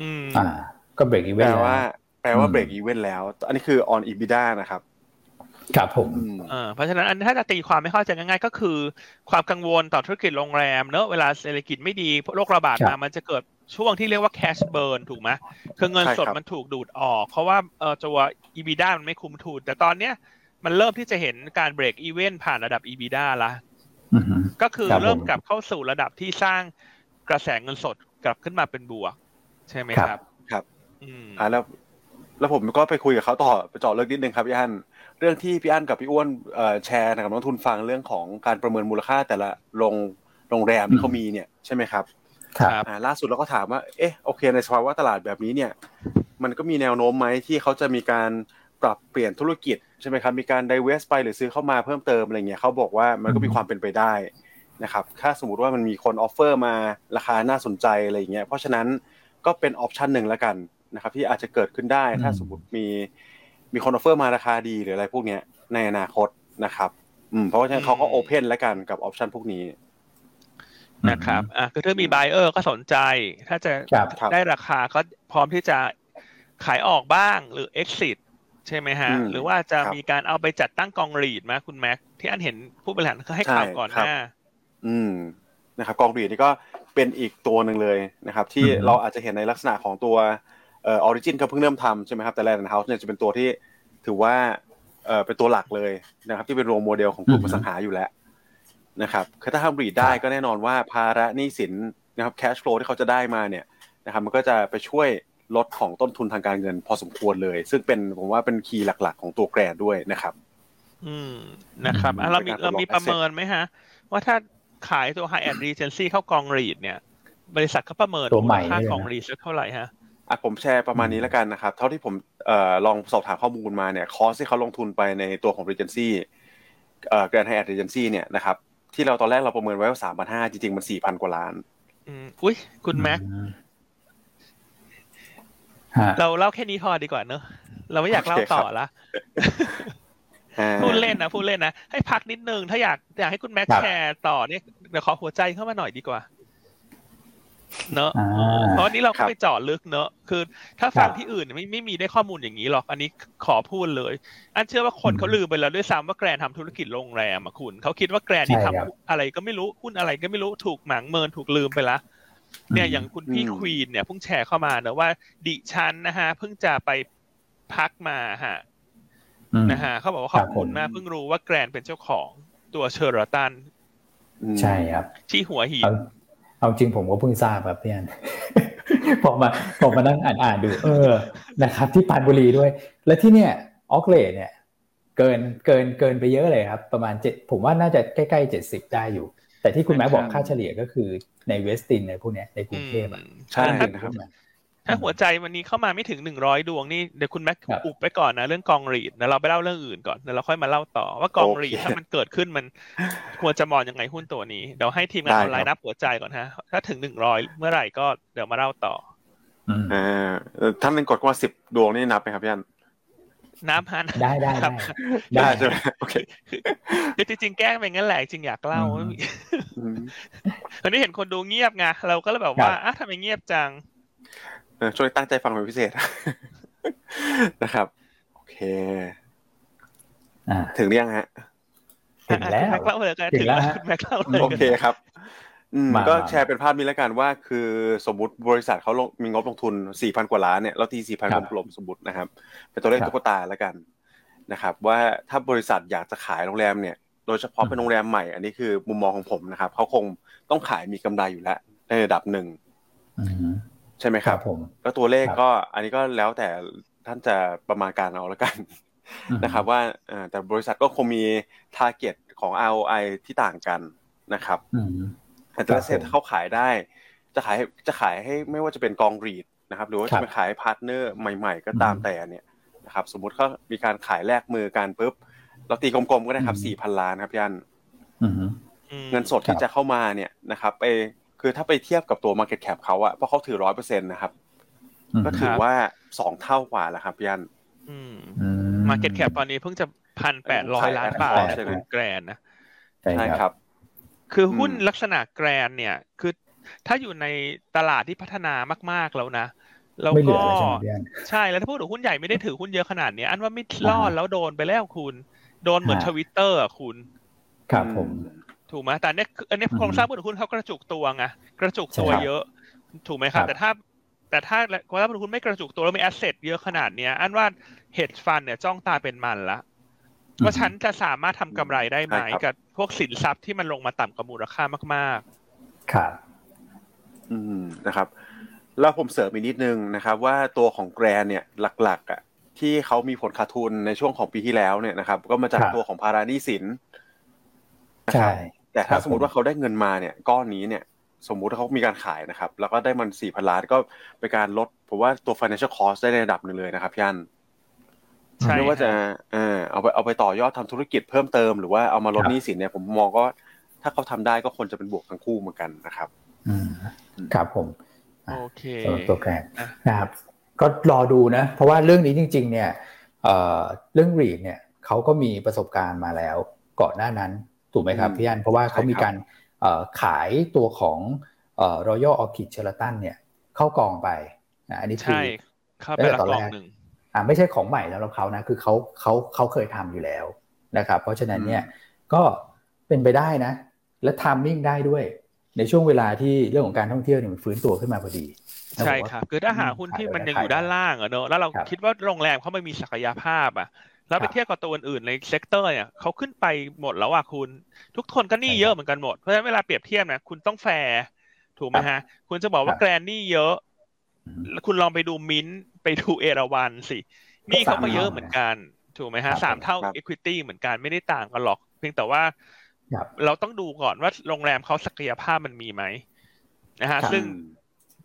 อืมอ่า ก็เบรกอีเวแปนลต์ว่าแปลว่าอืม break even แล้ว อันนี้คือ on EBITDA นะครับ ครับผมอืมเออเพราะฉะนั้นอันถ้าจะตีความไม่เข้าใจง่ายๆ ก็คือ ความกังวลต่อธุรกิจโรงแรมเนอะเวลาเศรษฐกิจไม่ดีโรคระบาดครัมาบมันจะเกิดช่วงที่เรียกว่า cash burn ถูกไหมคือเงินสดใช่ครับมันถูกดูดออก เพราะว่าเออตัว EBITDA มันไม่คุ้มทุนแต่ตอนเนี้ยมันเริ่มที่จะเห็นการ break even ผ่านระดับ EBITDA ละอืมก็คือครับเริ่มผมกลับเข้าสู่ระดับที่สร้างกระแสเงินสดกลับขึ้นมาเป็นบวก ใช่ไหมครับ ครับครับอืมอ่าแล้ว แล้วผมก็ไปคุยกับเขาต่อไปเจาะเรื่องนิดนึงครับพี่อั้น เรื่องที่พี่อั้นกับพี่อ้วนเอ่อแชร์กับนักลงทุนฟังเรื่องของการประเมินมูลค่าแต่ละโรงโรงแรมที่เขามีเนี่ยใช่ไหมครับครับครับอ่าล่าสุดเราก็ถามว่า เอ๊ะโอเค ในสภาวะตลาดแบบนี้เนี่ย มันก็มีแนวโน้มไหมที่เขาจะมีการปรับเปลี่ยนธุรกิจใช่ไหมครับ มีการ divest ไปหรือซื้อเข้ามาเพิ่มเติมอะไรเงี้ยเขาบอกว่ามันก็มีความเป็นไปได้นะครับถ้าสมมติว่ามันมีคน offer มาราคาน่าสนใจอะไรอย่างเงี้ยเพราะฉะนั้นก็เป็น option หนึ่งแล้วกันนะครับที่อาจจะเกิดขึ้นได้ถ้าสมมติมี มีคน offer มาราคาดีหรืออะไรพวกเนี้ยในอนาคตนะครับ อืมเพราะฉะนั้นเขาก็โอเพนแล้วกันกับออปชันพวกนี้นะครับอะคือถ้ามี buyer ก็สนใจ ถ้าจะครับครับได้ราคาก็พร้อมที่จะขายออกบ้างหรือ exit ใช่ไหมฮะ หรือว่าจะมีการเอาไปจัดตั้งกองรีดมาคุณแม็กที่อันเห็นผู้บริหารเขาให้ข่าวก่อนหน้า อืมนะครับ กองรีดนี่ก็เป็นอีกตัวหนึ่งเลยนะครับ ที่เราอาจจะเห็นในลักษณะของตัว เอ่อออริจินเขาเพิ่งเริ่มทำใช่ไหมครับแต่แลนด์เฮาส์เนี่ยจะเป็นตัวที่ถือว่าเอ่อเป็นตัวหลักเลยนะครับที่เป็น role model ของกลุ่มอสังหาอยู่แล้วนะครับคือถ้าทำ REIT ได้ก็แน่นอนว่าภาระหนี้สินนะครับ cash flow ที่เขาจะได้มาเนี่ยนะครับมันก็จะไปช่วยลดของต้นทุนทางการเงินพอสมควรเลย ซึ่งเป็นผมว่าเป็น key หลัก ๆ ของตัวแกรนด์ด้วยนะครับ อืมนะครับเรามีเรามีประเมินไหมฮะ ว่าถ้าขายตัว Hyatt Regency เข้ากอง REIT เนี่ย บริษัทเขาประเมินมูลค่ากองรีดสักเท่าไหร่ฮะ อะผมแชร์ประมาณนี้แล้วกันนะครับ เท่าที่ผมเอ่อลองสอบถามข้อมูลมาเนี่ยคอสที่เขาลงทุนไปในตัวของ Regency เอ่อ Grand Hyatt Regency เนี่ยนะครับที่เราตอนแรกเราประเมินไว้ว่าสามพันห้าจริงๆ มันสี่พันกว่าล้านอืมอุ้ยคุณแม็กเราเล่าแค่นี้พอดีกว่าเนอะเราไม่อยากเล่าต่อละพูดเล่นนะพูดเล่นนะ ให้พักนิดนึง ถ้าอยากอยากให้คุณแม็กแชร์ต่อเนี่ยเดี๋ยวขอหัวใจเข้ามาหน่อยดีกว่า เนอะเพราะนี้เราก็ไปเจาะลึกเนอะคือ ถ้าฟังที่อื่นไม่ไม่มีได้ข้อมูลอย่างนี้หรอก อันนี้ขอพูดเลย อันเชื่อว่าคนเขาลืมไปแล้วด้วยซ้ำว่าแกรนทำธุรกิจโรงแรมอะคุณเขาคิดว่าแกรนที่ทำอะไรก็ไม่รู้หุ้นอะไรก็ไม่รู้ถูกหมางเมินถูกลืมไปละเนี่ยอย่างคุณพี่ควีนเนี่ยเพิ่งแชร์เข้ามาเนอะว่า ดิฉันนะฮะเพิ่งจะไปพักมาฮะนะฮะเขาบอกว่าขอบคุณมากเพิ่งรู้ว่าแกรนเป็นเจ้าของตัวเชอร์ตันใช่ครับ ที่หัวหิน เอาจริงผมก็เพิ่งทราบครับพี่อันพอมาพอมานั่งอ่านอ่านดู เออนะครับ ที่ปานบุรีด้วย และที่เนี่ยออกเลดเนี่ย เกินเกินเกินไปเยอะเลยครับ ประมาณเจ็ดผมว่าน่าจะใกล้ๆเจ็ดสิบได้อยู่ แต่ที่คุณแม่บอกค่าเฉลี่ยก็คือในเวสตินในพวกเนี้ยในกรุงเทพอะใช่นะครับ ถ้าหัวใจวันนี้เข้ามาไม่ถึงหนึ่งร้อยดวงนี่เดี๋ยวคุณแม็กอุบไปก่อนนะเรื่องกองรีดนะเราไปเล่าเรื่องอื่นก่อนแล้วเราค่อยมาเล่าต่อว่ากองรีดถ้ามันเกิดขึ้นมันควรจะมองยังไงหุ้นตัวนี้เดี๋ยวให้ทีมงานออนไลน์นับหัวใจก่อนฮะ ถ้าถึงหนึ่งร้อยเมื่อไหร่ก็เดี๋ยวมาเล่าต่ออ่าท่านเป็นกดว่าสิบดวงนี่นับไหมครับพี่อันน้ำฮันได้ได้ได้ได้ใช่ไหมโอเคคือจริงๆแกล้งไปงั้นแหละจริงอยากเล่าตอนนี้เห็นคนดูเงียบไงเราก็เลยแบบว่าอะทำไมเงียบจัง ช่วยตั้งใจฟังเป็นพิเศษนะครับ โอเคถึงเรื่องฮะถึงแล้วถึงแล้วโอเคครับอืมก็แชร์เป็นภาพนี้แล้วกันว่า คือสมมติบริษัทเขาลงมีงบลงทุนสี่พันกว่าล้านเนี่ยเราทีสี่พันกลมสมมตินะครับ เป็นตัวเลขตุ๊กตาแล้วกันนะครับ ว่าถ้าบริษัทอยากจะขายโรงแรมเนี่ย โดยเฉพาะเป็นโรงแรมใหม่ อันนี้คือมุมมองของผมนะครับเขาคงต้องขายมีกำไรอยู่แล้วในระดับหนึ่งใช่ไหมครับผมก็ตัวเลขก็อันนี้ก็แล้วแต่ท่านจะประมาณการเอาแล้วกันนะครับว่าแต่บริษัทก็คงมี target ของ ROI ที่ต่างกันนะครับแต่ละ asset เขาขายได้ จะขายจะขายให้ไม่ว่าจะเป็นกอง REIT นะครับ หรือว่าจะไปขาย partner ใหม่ๆ ก็ตามแต่เนี่ยนะครับสมมุติเขามีการขายแลกมือกันปุ๊บเราตีกลมๆก็ได้ครับสี่พันล้านครับพี่อันเงินสดที่จะเข้ามาเนี่ยนะครับไป คือถ้าไปเทียบกับตัว Market Cap เขาอะเพราะเขาถือร้อยเปอร์เซ็นต์นะครับ ก็ถือว่าสองเท่ากว่าแล้วครับพี่อันมาเก็ตแคปตอนนี้เพิ่งจะพันแปดร้อยล้านบาทใช่ไหมแกรนนะใช่ครับ คือหุ้นลักษณะแกรนเนี่ย คือถ้าอยู่ในตลาดที่พัฒนามาก ๆแล้วนะแล้วก็ใช่แล้วถ้าพูดถึงหุ้นใหญ่ไม่ได้ถือหุ้นเยอะขนาดนี้อันว่าไม่รอดแล้วโดนไปแล้วคุณ โดนเหมือนทวิตเตอร์อะคุณ ครับผม ถูกไหมแต่เนี้ยอันนี้โครงสร้างหุ้นเขากระจุกตัวไงกระจุกตัวเยอะ ถูกไหมครับ แต่ถ้าแต่ถ้าโครงสร้างหุ้นไม่กระจุกตัวแล้วมี asset เยอะขนาดเนี้ยอันว่า hedge fund เนี่ยจ้องตาเป็นมันละว่าฉันจะสามารถทำกำไรได้ไหมกับพวกสินทรัพย์ที่มันลงมาต่ำกว่ามูลค่ามาก ๆ ครับ อืมนะครับ แล้วผมเสริมอีกนิดนึงนะครับ ว่าตัวของแกรนเนี่ยหลัก ๆ อะ ที่เขามีผลขาดทุนในช่วงของปีที่แล้วเนี่ยนะครับ ก็มาจากตัวของพาราณีสิน ใช่แต่ถ้าสมมติว่าเขาได้เงินมาเนี่ยก้อนนี้เนี่ยสมมุติเขามีการขายนะครับ แล้วก็ได้มันสี่พันล้านก็เป็นการลดผมว่าตัว financial cost ได้ในระดับหนึ่งเลยนะครับพี่อันไม่ว่าจะเออเอาไปเอาไปต่อยอดทำธุรกิจเพิ่มเติมหรือว่าเอามาลดหนี้สินเนี่ยผมมองก็ถ้าเขาทำได้ก็ควรจะเป็นบวกทั้งคู่เหมือนกันนะครับ อืมครับผมโอเคตัวแกนนะครับ ก็รอดูนะ เพราะว่าเรื่องนี้จริง ๆ เนี่ยเอ่อเรื่องรีดเนี่ยเขาก็มีประสบการณ์มาแล้วก่อนหน้านั้น ถูกไหมครับพี่อันเพราะว่าเขามีการขายตัวของรอยัลออคิดเชลตันเนี่ยเข้ากองไปอันนี้คือเข้าไปละกองหนึ่งอ่าไม่ใช่ของใหม่แล้วเราเขานะคือเขาเขาเขาเคยทำอยู่แล้วนะครับ เพราะฉะนั้นเนี่ยก็เป็นไปได้นะ และ timing ได้ด้วย ในช่วงเวลาที่เรื่องของการท่องเที่ยวเนี่ยมันฟื้นตัวขึ้นมาพอดีใช่ครับคือถ้าหาหุ้นที่มันยังอยู่ด้านล่างอะเนอะแล้วเราคิดว่าโรงแรมเขาไม่มีศักยภาพอะ แล้วไปเทียบกับตัวอื่นๆใน sector เนี่ยเขาขึ้นไปหมดแล้วอะคุณ ทุกคนก็หนี้เยอะเหมือนกันหมด เพราะฉะนั้นเวลาเปรียบเทียบนะคุณต้องแฟร์ถูกไหมฮะ คุณจะบอกว่าแกรนด์หนี้เยอะ คุณลองไปดูมิ้นไปดูเอราวัณสิหนี้เขาก็เยอะเหมือนกัน ถูกไหมฮะสามเท่า equity เหมือนกันไม่ได้ต่างกันหรอก เพียงแต่ว่าเราต้องดูก่อนว่าโรงแรมเขาศักยภาพมันมีไหมนะฮะซึ่ง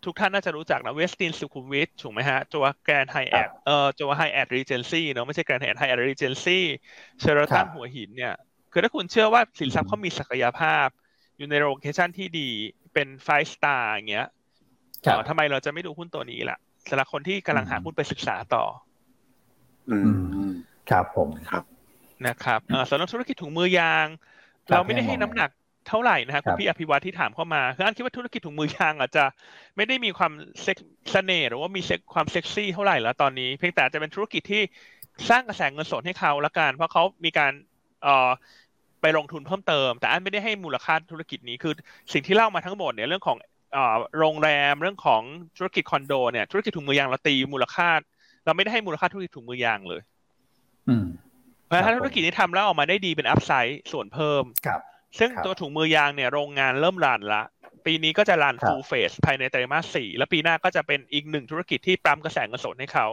ทุกท่านน่าจะรู้จักนะ Westin สุขุมวิทถูกไหมฮะตัว Grand Hyatt เอ่อตัว Hyatt Regency เนาะไม่ใช่ Grand Hyatt Hyatt Regency Sheraton หัวหินเนี่ยคือถ้าคุณเชื่อว่าสินทรัพย์เขามีศักยภาพ อยู่ใน location ที่ดีเป็นไฟสตาร์อย่างเงี้ยทำไมเราจะไม่ดูหุ้นตัวนี้ล่ะสำหรับคนที่กำลังหาหุ้นไปศึกษาต่อ อืม ครับผมครับนะครับสำหรับธุรกิจถุงมือยาง เราไม่ได้ให้น้ำหนัก เท่าไหร่นะฮะคุณพี่อภิวัตที่ถามเข้ามาคืออันคิดว่าธุรกิจถุงมือยางอาจจะไม่ได้มีความเซ็กเสน่ห์หรือว่ามีเซ็กความเซ็กซี่เท่าไหร่แล้วตอนนี้เพียงแต่จะเป็นธุรกิจที่สร้างกระแสเงินสดให้เขาละกัน เพราะเขามีการเอ่อไปลงทุนเพิ่มเติม แต่อันไม่ได้ให้มูลค่าธุรกิจนี้คือสิ่งที่เล่ามาทั้งหมดเนี่ยเรื่องของโรงแรมเรื่องของธุรกิจคอนโดเนี่ยธุรกิจถุงมือยางเราตีมูลค่า เราไม่ได้ให้มูลค่าธุรกิจถุงมือยางเลย อืมเพราะถ้าธุรกิจนี้ทำแล้วออกมาได้ดีเป็นอัพไซด์ส่วนเพิ่มครับ ซึ่งตัวถุงมือยางเนี่ยโรงงานเริ่มรันละ ปีนี้ก็จะรันฟูลเฟสภายในไตรมาสสี่แล้วปีหน้าก็จะเป็นอีกหนึ่งธุรกิจที่ปั๊มกระแสเงินสดให้เขา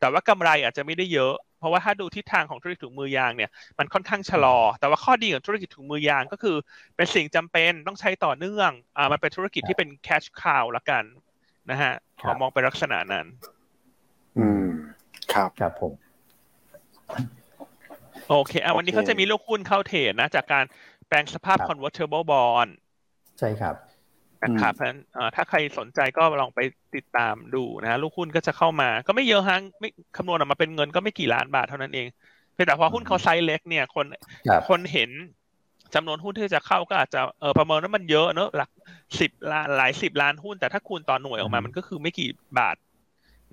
แต่ว่ากำไรอาจจะไม่ได้เยอะ เพราะว่าถ้าดูทิศทางของธุรกิจถุงมือยางเนี่ยมันค่อนข้างชะลอ แต่ว่าข้อดีของธุรกิจถุงมือยางก็คือ เป็นสิ่งจำเป็นต้องใช้ต่อเนื่องอ่ามันเป็นธุรกิจที่เป็นแคชคาวละกันนะฮะขอมองเป็นลักษณะนั้น อืม ครับครับผมโอเคอะวันนี้เขาจะมีลูกหุ้นเข้าเทรดนะ จากการแป ลงสภาพ convertible bond ใช่ครับนะครับเพราะฉะนั้นถ้าใครสนใจก็ลองไปติดตามดูนะ ลูกหุ้นก็จะเข้ามา ก็ไม่เยอะฮะไม่คำนวณออกมาเป็นเงินก็ไม่กี่ล้านบาทเท่านั้นเองเพียงแต่พอหุ้นเขาไซส์เล็กเนี่ยคนคนเห็นจำนวนหุ้นที่จะเข้าก็อาจจะเออประเมินว่ามันเยอะเนอะหลักสิบล้านหลายสิบล้านหุ้น แต่ถ้าคูณต่อหน่วยออกมามันก็คือไม่กี่บาท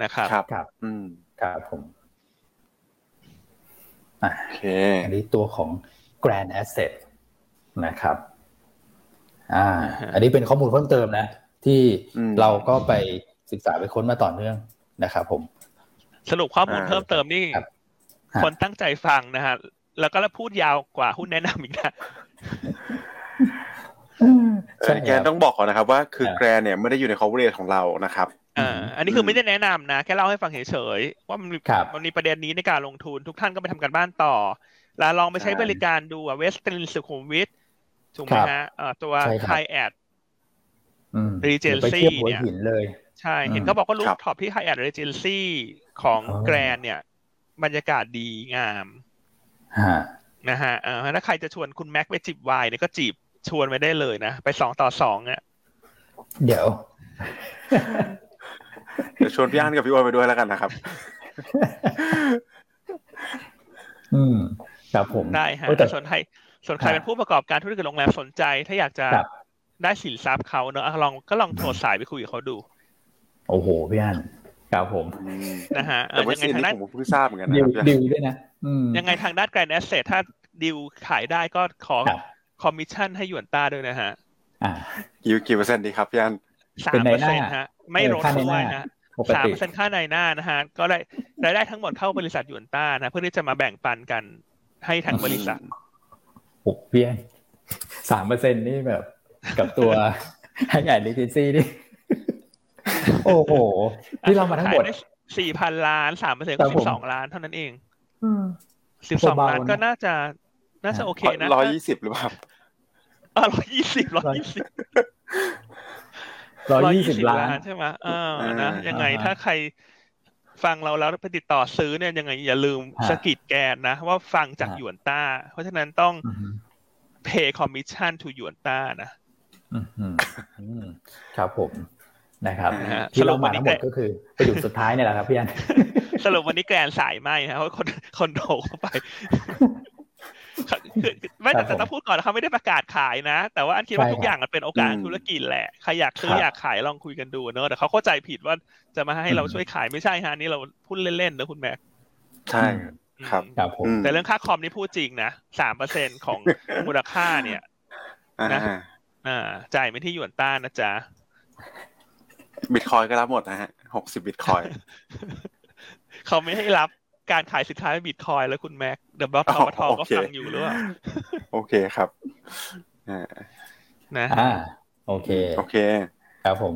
นะครับครับครับ อืมครับผมโอเค อันนี้ตัวของ Grand Asset นะครับ อ่า อันนี้เป็นข้อมูลเพิ่มเติมนะ ที่เราก็ไปศึกษาไปค้นมาต่อเนื่องนะครับผม สรุปข้อมูลเพิ่มเติมนี่คนตั้งใจฟังนะฮะ แล้วก็แล้วพูดยาวกว่าหุ้นแนะนำอีกนะแกต้องบอกก่อนนะครับ ว่าคือแกรนเนี่ยไม่ได้อยู่ใน coverage ของเรานะครับอ่าอันนี้คือไม่ได้แนะนำนะ แค่เล่าให้ฟังเฉยๆว่ามันมีมันมีประเด็นนี้ในการลงทุนทุกท่านก็ไปทำการบ้านต่อ แล้วลองไปใช้บริการดูอะ Westin สุขุมวิท ถูกไหมฮะตัว Hyatt Regency เนี่ยใช่ เห็นเขาบอกว่า rooftop ที่ Hyatt Regency ของ Grande เนี่ย บรรยากาศดีงามนะฮะถ้าใครจะชวนคุณแม็กไปจิบไวน์เนี่ยก็จีบชวนไปได้เลยนะ ไปสองต่อสองเนี่ยเดี๋ยว เดี๋ยวชวนพี่อันกับพี่อ้วนไปด้วยแล้วกันนะครับ อืมครับผมได้ฮะส่วนใคร ส่วนใครเป็นผู้ประกอบการธุรกิจโรงแรมสนใจ ถ้าอยากจะได้สินทรัพย์เขาเนอะลองก็ลองโทรสายไปคุยกับเขาดู โอ้โหพี่อันครับผมนะฮะแต่ว่าสิ่งนี้ผมเพิ่งทราบเหมือนกันนะดิวด้วยนะยังไงทางด้าน Grande Asset ถ้าดิวขายได้ก็ขอคอมมิชชั่นให้หยวนต้าด้วยนะฮะกี่กี่เปอร์เซ็นต์ดีครับพี่อันสามเปอร์เซ็นต์ฮะ ไม่ลดด้วยนะสามเปอร์เซ็นต์ค่าในหน้านะฮะ ก็ได้รายได้ทั้งหมดเข้าบริษัทยวนต้านะ เพื่อที่จะมาแบ่งปันกันให้ทางบริษัท หกเพียงสามเปอร์เซ็นนี่แบบ กับตัวให้ใหญ่ลิทิซี่นี่ โอ้โห ที่เรามาทั้งหมดสี่พันล้านสามเปอร์เซ็นต์ก็สิบสองล้านเท่านั้นเองสิบสองล้านก็น่าจะ น่าจะโอเคนะร้อยยี่สิบหรือเปล่าอ๋อร้อยยี่สิบร้อยยี่สิบร้อยยี่สิบล้านใช่ไหมเออนะยังไงถ้าใคร ฟังเราแล้วไปติดต่อซื้อเนี่ยยังไงอย่าลืมสกิดแกนนะ ว่าฟังจากหยวนต้า เพราะฉะนั้นต้อง pay commission to หยวนต้านะครับผมนะครับที่เรามาทั้งหมดก็คือไปอยู่สุดท้ายเนี่ยแหละครับพี่อันสรุปวันนี้แกนสายไหมนะเพราะคนคนโดเข้าไป ไม่แต่ต้องพูดก่อนนะเขาไม่ได้ประกาศขายนะ แต่ว่าอันคิดว่าทุกอย่างมันเป็นโอกาสธุรกิจแหละใครอยากซื้ออยากขายลองคุยกันดูเนอะแต่เขาเข้าใจผิดว่าจะมาให้เราช่วยขายไม่ใช่ฮะนี่เราพูดเล่นๆนะคุณแม็กใช่ครับครับผมแต่เรื่องค่าคอมนี่พูดจริงนะสามเปอร์เซ็นของมูลค่าเนี่ยนะอ่าจ่ายไม่ที่หยวนต้านนะจ๊ะบิตคอยก็รับหมดนะฮะหกสิบบิตคอยเขาไม่ให้รับ การขายสินค้าบิตคอยแล้วคุณแม็กเดอะบล็อกทอทอก็ฟังอยู่หรือเปล่าโอเคครับอ่านะอ่าโอเค โอเค ครับผม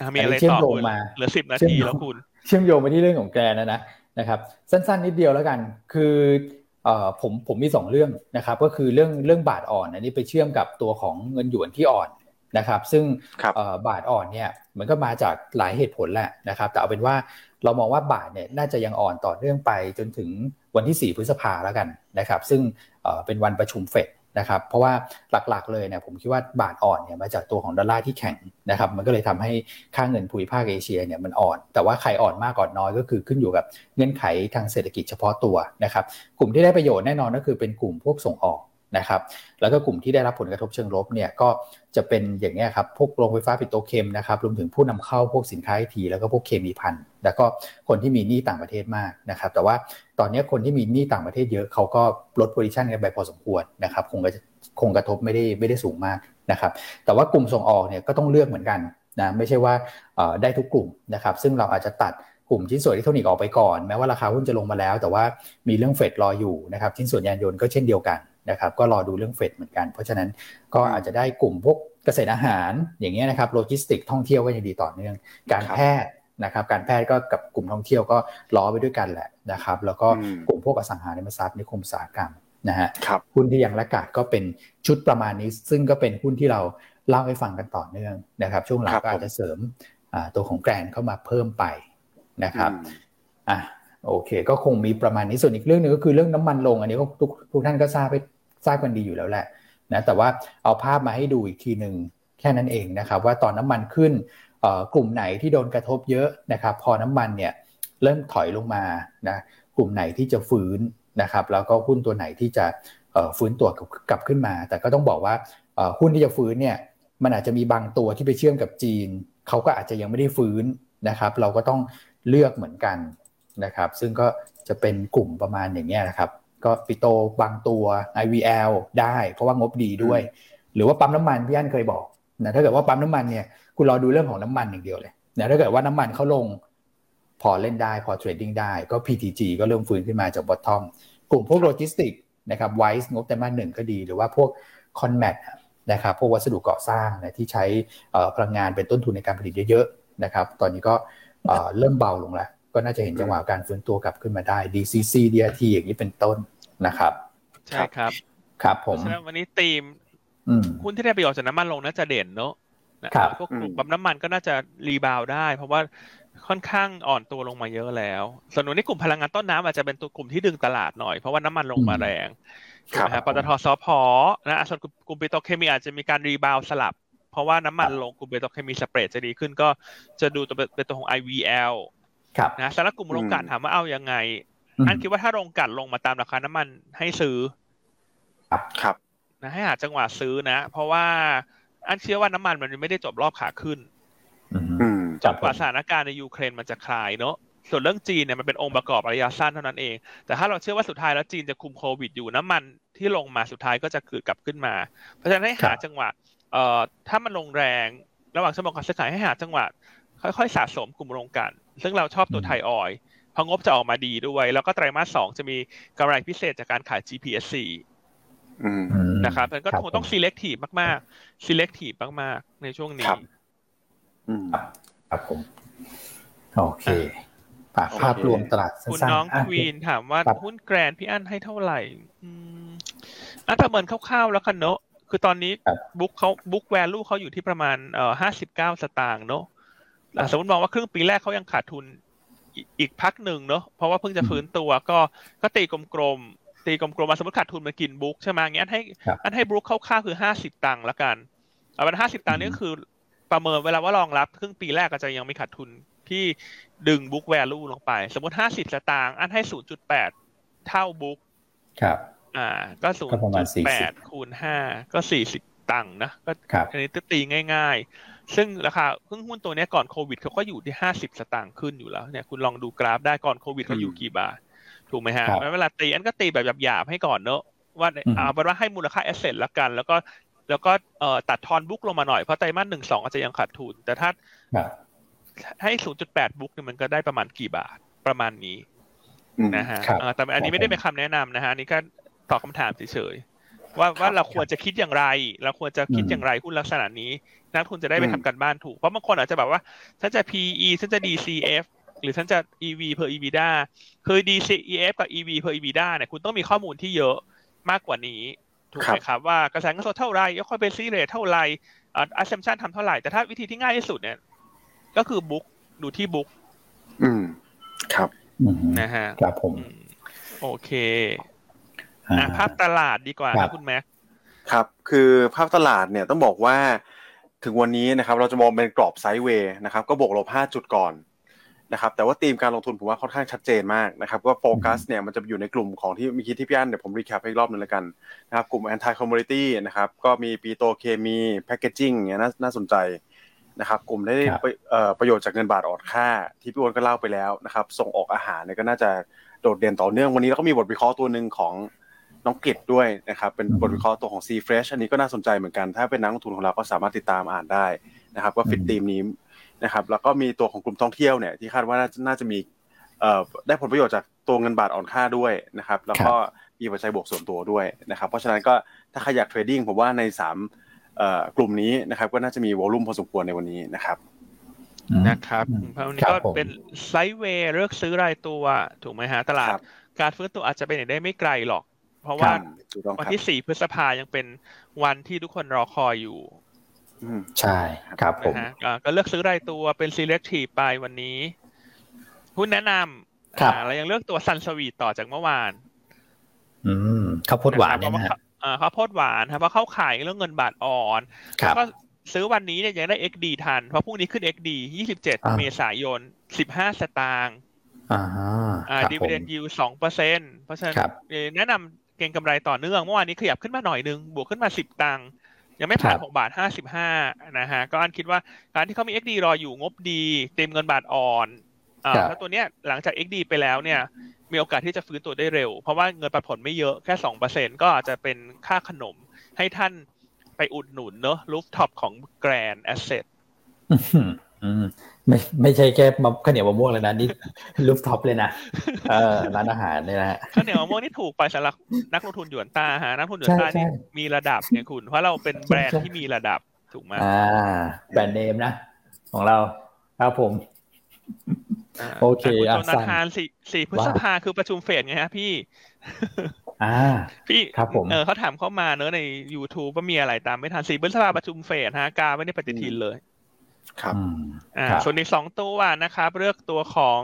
อะมีอะไรเชื่อมต่อโยงคุณมาเหลือสิบนาเชื่อมทีโยงแล้วคุณ เชื่อมโยงไปที่เรื่องของแกนะนะนะครับ สั้นๆนิดเดียวแล้วกัน คือเอ่อผมผมมีสองเรื่องนะครับ ก็คือเรื่องเรื่องบาทอ่อนอันนี้ไปเชื่อมกับตัวของเงินหยวนที่อ่อนนะครับ ซึ่งครับเอ่อบาทอ่อนเนี่ยมันก็มาจากหลายเหตุผลแหละนะครับ แต่เอาเป็นว่า เรามองว่าบาทเนี่ยน่าจะยังอ่อนต่อเนื่องไปจนถึงวันที่ 4 พฤษภาแล้วกันนะครับ ซึ่งเป็นวันประชุมเฟดนะครับ เพราะว่าหลักๆเลยเนี่ยผมคิดว่าบาทอ่อนเนี่ยมาจากตัวของดอลลาร์ที่แข็งนะครับ มันก็เลยทำให้ค่าเงินภูมิภาคเอเชียเนี่ยมันอ่อน แต่ว่าใครอ่อนมากอ่อนน้อยก็คือขึ้นอยู่กับเงื่อนไขทางเศรษฐกิจเฉพาะตัวนะครับ กลุ่มที่ได้ประโยชน์แน่นอนก็คือเป็นกลุ่มพวกส่งออก นะครับแล้วก็กลุ่มที่ได้รับผลกระทบเชิงลบเนี่ยก็จะเป็นอย่างนี้ครับพวกโรงไฟฟ้าปิโตรเคมีนะครับรวมถึงผู้นำเข้าพวกสินค้าไอทีแล้วก็พวกเคมีภัณฑ์แล้วก็คนที่มีหนี้ต่างประเทศมากนะครับแต่ว่าตอนนี้คนที่มีหนี้ต่างประเทศเยอะเขาก็ลด position กันไปพอสมควรนะครับคงจะคงกระทบไม่ได้ไม่ได้สูงมากนะครับแต่ว่ากลุ่มส่งออกเนี่ยก็ต้องเลือกเหมือนกันนะไม่ใช่ว่าได้ทุกกลุ่มนะครับซึ่งเราอาจจะตัดกลุ่มชิ้นส่วนอิเล็กทรอนิกส์ออกไปก่อน แม้ว่าราคาหุ้นจะลงมาแล้ว แต่ว่ามีเรื่องเฟดรออยู่นะครับชิ้นส่วนยานยนต์ก็เช่นเดียวกัน นะครับก็รอดูเรื่องเฟดเหมือนกัน เพราะฉะนั้นก็อาจจะได้กลุ่มพวกเกษตรอาหารอย่างเงี้ยนะครับโลจิสติกส์ท่องเที่ยวก็ยังดีต่อเนื่อง การแพทย์นะครับการแพทย์ก็กับกลุ่มท่องเที่ยวก็ล้อไปด้วยกันแหละนะครับแล้วก็อืมกลุ่มพวกอสังหาริมทรัพย์นิคมอุตสาหกรรมนะฮะครับหุ้นที่ยัง laggard ก็เป็นชุดประมาณนี้ ซึ่งก็เป็นหุ้นที่เราเล่าให้ฟังกันต่อเนื่องนะครับ ช่วงหลังครับก็อาจจะเสริมอ่าตัวของ Grande เข้ามาเพิ่มไปนะครับอืมอะโอเค ก็คงมีประมาณนี้ส่วนอีกเรื่องหนึ่งก็คือเรื่องน้ำมันลง อันนี้ก็ทุกทุกท่านก็ทราบไป ทราบกันดีอยู่แล้วแหละนะแต่ว่าเอาภาพมาให้ดูอีกทีหนึ่งแค่นั้นเองนะครับว่าตอนน้ำมันขึ้นกลุ่มไหนที่โดนกระทบเยอะนะครับพอน้ำมันเนี่ยเริ่มถอยลงมานะกลุ่มไหนที่จะฟื้นนะครับแล้วก็หุ้นตัวไหนที่จะฟื้นตัวกลับขึ้นมา แต่ก็ต้องบอกว่าหุ้นที่จะฟื้นเนี่ยมันอาจจะมีบางตัวที่ไปเชื่อมกับจีนเขาก็อาจจะยังไม่ได้ฟื้นนะครับ เราก็ต้องเลือกเหมือนกันนะครับ ซึ่งก็จะเป็นกลุ่มประมาณอย่างเงี้ยนะครับ ก็ปิโตรบางตัว IVL ได้ เพราะว่างบดีด้วย หรือว่าปั๊มน้ำมันพี่อันเคยบอกนะถ้าเกิดว่าปั๊มน้ำมันเนี่ยคุณรอดูเรื่องของน้ำมันอย่างเดียวเลยนะถ้าเกิดว่าน้ำมันเขาลงพอเล่นได้พอ trading ได้ก็ PTG ก็เริ่มฟื้นขึ้นมาจาก bottom กลุ่มพวกโลจิสติกส์นะครับ WICE งบไตรมาสหนึ่งก็ดี หรือว่าพวก con mat นะครับพวกวัสดุก่อสร้างนะที่ใช้เอ่อพลังงานเป็นต้นทุนในการผลิตเยอะๆนะครับตอนนี้ก็เอ่อเริ่มเบาลงแล้ว ก็น่าจะเห็นจังหวะการฟื้นตัวกลับขึ้นมาได้ DCC DRT อย่างนี้เป็นต้น นะครับ ใช่ครับ ครับผมฉะนั้นวันนี้ธีมอืมหุ้นที่ได้ประโยชน์จากน้ำมันลงน่าจะเด่นเนอะนะครับพวกกลุ่มปั๊มน้ำมันก็น่าจะ rebound ได้ เพราะว่าค่อนข้างอ่อนตัวลงมาเยอะแล้ว ส่วนวันนี้กลุ่มพลังงานต้นน้ำอาจจะเป็นตัวกลุ่มที่ดึงตลาดหน่อย เพราะว่าน้ำมันลงมาแรงครับนะฮะปตท.สผ.นะส่วนกลุ่มปิโตรเคมีอาจจะมีการ rebound สลับ เพราะว่าน้ำมันลงกลุ่มปิโตรเคมีสเปรดจะดีขึ้นก็จะดูตัวเป็นตัวของ IVL ครับนะสำหรับกลุ่มโรงกลั่นถามว่าเอายังไงม อันคิดว่าถ้าโรงกลั่นลงมาตามราคาน้ำมันให้ซื้อครับนะให้หาจังหวะซื้อนะ เพราะว่าอันเชื่อว่าน้ำมันมันไม่ได้จบรอบขาขึ้นอืมอืมครับกว่าสถานการณ์ในยูเครนมันจะคลายเนอะส่วนเรื่องจีนเนี่ยมันเป็นองค์ประกอบระยะสั้นเท่านั้นเอง แต่ถ้าเราเชื่อว่าสุดท้ายแล้วจีนจะคุมโควิดอยู่น้ำมันที่ลงมาสุดท้ายก็จะคืนกลับขึ้นมา เพราะฉะนั้นให้หาจังหวะเอ่อถ้ามันลงแรงระหว่างชั่วโมงการซื้อขายให้หาจังหวะค่อยๆสะสมกลุ่มโรงกลั่นซึ่งเราชอบตัวไทยออยล์ เพราะงบจะออกมาดีด้วย แล้วก็ไตรมาสสองจะมีกำไรพิเศษจากการขาย GPSC อืมอืมนะครับมันก็คงต้องผม selective มากๆ selective มากๆ ในช่วงนี้ครับอืมครับผมโอเคฝากโอเคภาพรวมตลาดสั้นคุณๆน้องอะควีนถามว่าครับหุ้นแกรนพี่อั้นให้เท่าไหร่อืมอะประเมินคร่าวๆแล้วกันเนอะคือตอนนี้ครับบุ๊กเขาบุ๊กแวลูเขาอยู่ที่ประมาณเอ่อห้าสิบเก้าสตางค์เนอะอะสมมติมองว่าครึ่งปีแรกเขายังขาดทุน อีกอีกพักหนึ่งเนอะเพราะว่าเพิ่งจะฟื้นตัวก็ก็ตีกลมๆตีกลมๆมาสมมติขาดทุนมากินบุ๊กใช่ไหมงั้นให้ครับอันให้บุ๊กคร่าวๆคือห้าสิบตังค์ละกันเอาเป็นห้าสิบตังค์นี่ก็คือประเมินเวลาว่ารองรับ ครึ่งปีแรกก็จะยังไม่ขาดทุนที่ดึงบุ๊กแวลูลงไป สมมติห้าสิบสตางค์อันให้ศูนย์จุดแปดเท่าบุ๊กครับ อ่า ก็ศูนก็ย์ประมาณจุดแปด40คูณห้าก็สี่สิบตังค์นะก็ครับอันนี้ตีง่าย ๆ ซึ่งราคาเพิ่งหุ้นตัวเนี้ยก่อนโควิดเขาก็อยู่ที่ห้าสิบสตางค์ขึ้นอยู่แล้วเนี่ยคุณลองดูกราฟได้ก่อนโควิดเขาอยู่กี่บาท ถูกไหมฮะครับแล้วเวลาตีอันก็ตีแบบหยาบๆให้ก่อนเนอะว่าอืมเอาเป็นว่าให้มูลค่าแอสเซทละกัน แล้วก็แล้วก็เอ่อตัดทอนบุ๊กลงมาหน่อย เพราะไตรมาสหนึ่งสองอาจจะยังขาดทุน แต่ถ้าครับให้ศูนย์จุดแปด book เนี่ยมันก็ได้ประมาณกี่บาทประมาณนี้อืมนะฮะครับเอ่อแต่อันนี้ไม่ได้เป็นคำแนะนำนะฮะอันนี้ก็ตอบคำถามเฉยๆ ว่าว่าเราควรจะคิดอย่างไรเราควรจะคิดอืมอย่างไรหุ้นลักษณะนี้ นักลงทุนจะได้ไปอืมทำการบ้านถูก เพราะบางคนอาจจะแบบว่าฉันจะ PE ฉันจะ DCF หรือฉันจะ EV per EBITDA คือ DCF กับ EV per EBITDA เนี่ยคุณต้องมีข้อมูลที่เยอะมากกว่านี้ถูกไหมครับว่ากระแสเงินสดเท่าไหร่ยกคอยเป็นซีเรทเท่าไหร่อ่า assumption ทำเท่าไหร่ แต่ถ้าวิธีที่ง่ายที่สุดเนี่ย ก็คือ book ดูที่ bookอืม ครับอืมนะฮะครับผมอืมโอเคอ่าอะ ภาพตลาดดีกว่านะครับคุณแม็กครับ คือภาพตลาดเนี่ยต้องบอกว่าถึงวันนี้นะครับเราจะมองเป็นกรอบ sideway นะครับก็บวกลบ5จุดก่อนนะครับแต่ว่าธีมการลงทุนผมว่าค่อนข้างชัดเจนมากนะครับว่าโฟกัสเนี่ยมันจะอยู่ในกลุ่มของที่เมื่อกี้ที่พี่อันเดี๋ยวผม recap ให้อีกรอบหนึ่งแล้วกันนะครับกลุ่ม anti commodity นะครับก็มีปีโตเคมีแพคเกจิ้งเนี่ยน่าน่าสนใจนะครับกลุ่มได้ครับประเอ่อประโยชน์จากเงินบาทอ่อนค่า ที่พี่อ้วนก็เล่าไปแล้วนะครับส่งออกอาหารเนี่ยก็น่าจะโดดเด่นต่อเนื่องวันนี้เราก็มีบทวิเคราะห์ตัวหนึ่งของ น้องกฤษด้วยนะครับ เป็นอืมบทวิเคราะห์ตัวของ C Fresh อันนี้ก็น่าสนใจเหมือนกัน ถ้าเป็นนักลงทุนของเราก็สามารถติดตามอ่านได้นะครับ ก็ฟิตอืมทีมนี้นะครับ แล้วก็มีตัวของกลุ่มท่องเที่ยวเนี่ยที่คาดว่าน่าจะน่าจะมีเอ่อได้ผลประโยชน์จากตัวเงินบาทอ่อนค่าด้วยนะครับ แล้วก็มีปัจจัยบวกส่วนตัวด้วยนะครับ เพราะฉะนั้นก็ถ้าใครอยากเทรดดิ้งผมว่าในสามเอ่อกลุ่มนี้นะครับ ก็น่าจะมีวอลลุ่มพอสมควรในวันนี้นะครับอืมนะครับอืมเพราะวันนี้ครัก็บผมเป็นไซด์เวย์เลือกซื้อรายตัวถูกไหมฮะตลาดครับการฟื้นตัวอาจจะเป็นอย่างได้ไม่ไกลหรอก เพราะคว่ารับถูกต้องวันครับที่สี่พฤษภายังเป็นวันที่ทุกคนรอคอยอยู่อืมใช่ครับผมนะฮะอ่าก็เลือกซื้อรายตัวเป็น selective ไปวันนี้ หุ้นแนะนำครับอ่าเรายังเลือกตัวซันสวีทต่อจากเมื่อวาน อืมข้าวโพดหวานเนี่ยะนะครับฮะอ่าข้าวโพดหวานครับเพราะเข้าขายเรื่องเงินบาทอ่อนครับแล้วก็ซื้อวันนี้เนี่ยยังได้ XD ทัน เพราะพรุ่งนี้ขึ้น XD 27อ่าเมษายน 15 สตางค์อ่าฮะอ่าครับดีผเวมเดนยิวสองเปอร์เซ็นเพราะฉะนั้นครับเอ่อแนะนำ เก็งกำไรต่อเนื่องเมื่อวานนี้ขยับขึ้นมาหน่อยนึง บวกขึ้นมา10ตังค์ยังไม่ผ่านครับ6บาท55นะฮะก็อันคิดว่าการที่เขามี XD รออยู่งบดีเต็มเงินบาทอ่อนอ่าครับถ้าตัวเนี้ยหลังจาก XD ไปแล้วเนี่ย มีโอกาสที่จะฟื้นตัวได้เร็ว เพราะว่าเงินปันผลไม่เยอะแค่สองเปอร์เซ็นต์ก็อาจจะเป็นค่าขนมให้ท่านไปอุดหนุนเนอะ rooftop ของ Grande Asset อื้อหืออืม ไม่ไม่ใช่แค่มะข้าวเหนียวมะม่วงเลยนะนี่ rooftop เลยนะเออร้านอาหารเนี่ยนะฮะข้าวเหนียวมะม่วงนี่ถูกไปสำหรับนักลงทุนหยวนต้าฮะนักลงทุนหยวนต้าใช่นี่ใช่มีระดับเนี่ยคุณ เพราะเราเป็นแบรนด์ที่มีระดับถูกไหมอ่า แบรนด์เนมนะ ของเราครับผมาโอเคคุณอะโจนาธานสี่สี่พฤษว่าภาคือประชุมเฟดไงฮะพี่อ่าพี่ครับผมเออเขาถามเข้ามาเนอะใน YouTube ว่ามีอะไรตามไม่ทันสี่พฤษภาประชุมเฟดฮะกาไม่ได้ปฏิทินเลย ครับอืมอ่าครับส่วนอีกสองตัวนะครับ เลือกตัวของ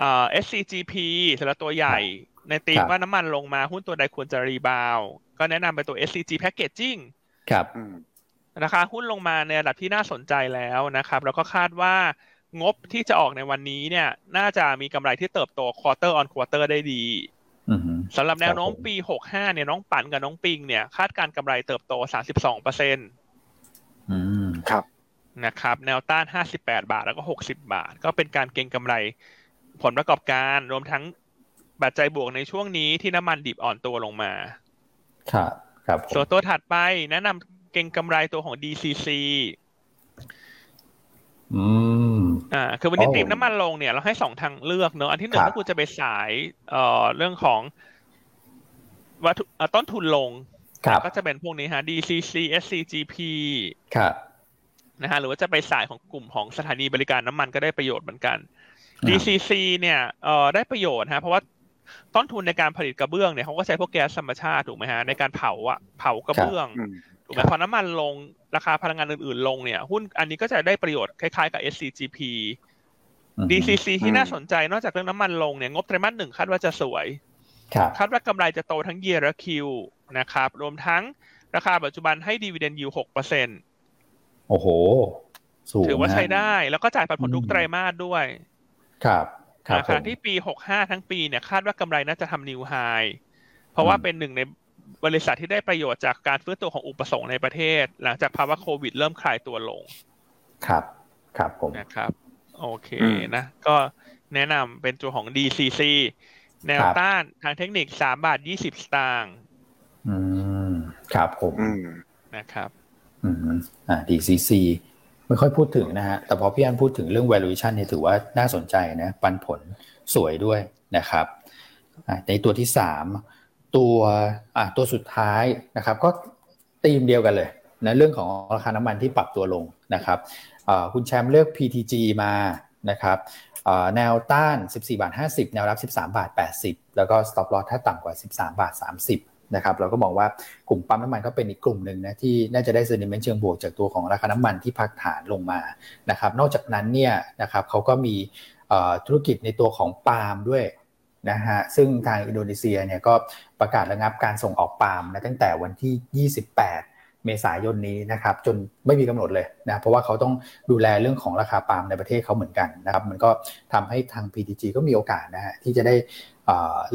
อ่า SCGP สำหรับตัวใหญ่ในตีมครับว่าน้ำมันลงมาหุ้นตัวใดควรจะ rebound ก็แนะนำไปตัว SCG Packaging ครับอืมราคาหุ้นลงมาในระดับที่น่าสนใจแล้วนะครับ แล้วก็คาดว่างบที่จะออกในวันนี้เนี่ย น่าจะมีกำไรที่เติบโต quarter on quarter ได้ดีอืมสำหรับแนวโน้มครับผมปี 65 เนี่ยน้องปั่นกับน้องปิงเนี่ย คาดการณ์กำไรเติบโต 32เปอร์เซ็นต์อืมครับ นะครับ แนวต้าน 58 บาทแล้วก็ 60 บาท ก็เป็นการเก็งกำไรผลประกอบการรวมทั้งปัจจัยบวกในช่วงนี้ที่น้ำมันดิบอ่อนตัวลงมา ครับครับผมส่วนตัวถัดไปแนะนำเก็งกำไรตัวของ DCC อืมอ่า คือวันนี้โอ้ตีมน้ำมันลงเนี่ย เราให้สองทางเลือกเนอะอันที่หนึ่งครับถ้าคุณจะไปสายเอ่อเรื่องของวัตถุเอ่อต้นทุนลงครับก็จะเป็นพวกนี้ฮะ DCC SCGP ครับ นะฮะหรือว่าจะไปสายของกลุ่มของสถานีบริการน้ำมันก็ได้ประโยชน์เหมือนกันอ่า DCC เนี่ยเอ่อได้ประโยชน์ฮะเพราะว่าต้นทุนในการผลิตกระเบื้องเนี่ยเขาก็ใช้พวกแก๊สธรรมชาติถูกไหมฮะในการเผาอะเผากระเบื้องอืมถูกไหมพอน้ำมันลงราคาพลังงานอื่นๆ ลงเนี่ยหุ้นอันนี้ก็จะได้ประโยชน์คล้ายๆกับ SCGP อืม DCC ที่อืมน่าสนใจนอกจากเรื่องน้ำมันลงเนี่ยงบไตรมาสหนึ่งคาดว่าจะสวยครับคาดว่ากำไรจะโตทั้ง year และ Q นะครับรวมทั้งราคาปัจจุบันให้ดีเวเดนยิวหกเปอร์เซ็น โอ้โห สูงถือว่านะใช้ได้ แล้วก็จ่ายปันผลอืมทุกไตรมาสด้วย ครับครับนะผขณะมที่ปี65ทั้งปีเนี่ยคาดว่ากำไรน่าจะทำนิวไฮเพราะว่าอืมเป็นหนึ่งในบริษัทที่ได้ประโยชน์จากการฟื้นตัวของอุปสงค์ในประเทศ หลังจากภาวะโควิดเริ่มคลายตัวลง ครับ ครับผมนะครับ โอเคอืมนะ ก็แนะนำเป็นตัวของ DCC แนวต้านทางเทคนิคสามบาทยี่สิบสตางค์ อืม ครับผมอืมนะครับ อืมอ่า DCC ไม่ค่อยพูดถึงนะฮะ แต่พอพี่อันพูดถึงเรื่อง valuation เนี่ยถือว่าน่าสนใจนะ ปันผลสวยด้วยนะครับ ในตัวที่สามตัวอ่าตัวสุดท้ายนะครับ ก็ตีมเดียวกันเลยนะเรื่องของราคาน้ำมันที่ปรับตัวลงนะครับคุณแชมป์เลือก PTG มานะครับแนวต้าน 14 บาท 50 แนวรับ 13 บาท 80 แล้วก็ stop loss ถ้าต่ำกว่า 13 บาท 30 นะครับเราก็มองว่ากลุ่มปั๊มน้ำมันก็เป็นอีกกลุ่มหนึ่งนะที่น่าจะได้เซนิเมนต์เชิงบวกจากตัวของราคาน้ำมันที่พักฐานลงมานะครับนอกจากนั้นเนี่ยนะครับเขาก็มีธุรกิจในตัวของปาล์มด้วยนะฮะซึ่งทางอินโดนีเซียเนี่ยก็ประกาศระงับการส่งออกปาล์มนะตั้งแต่วันที่ 28เมษายนนี้นะครับจนไม่มีกำหนดเลยนะเพราะว่าเขาต้องดูแลเรื่องของราคาปาล์มในประเทศเขาเหมือนกันนะครับมันก็ทำให้ทาง PTG ก็มีโอกาสนะฮะที่จะได้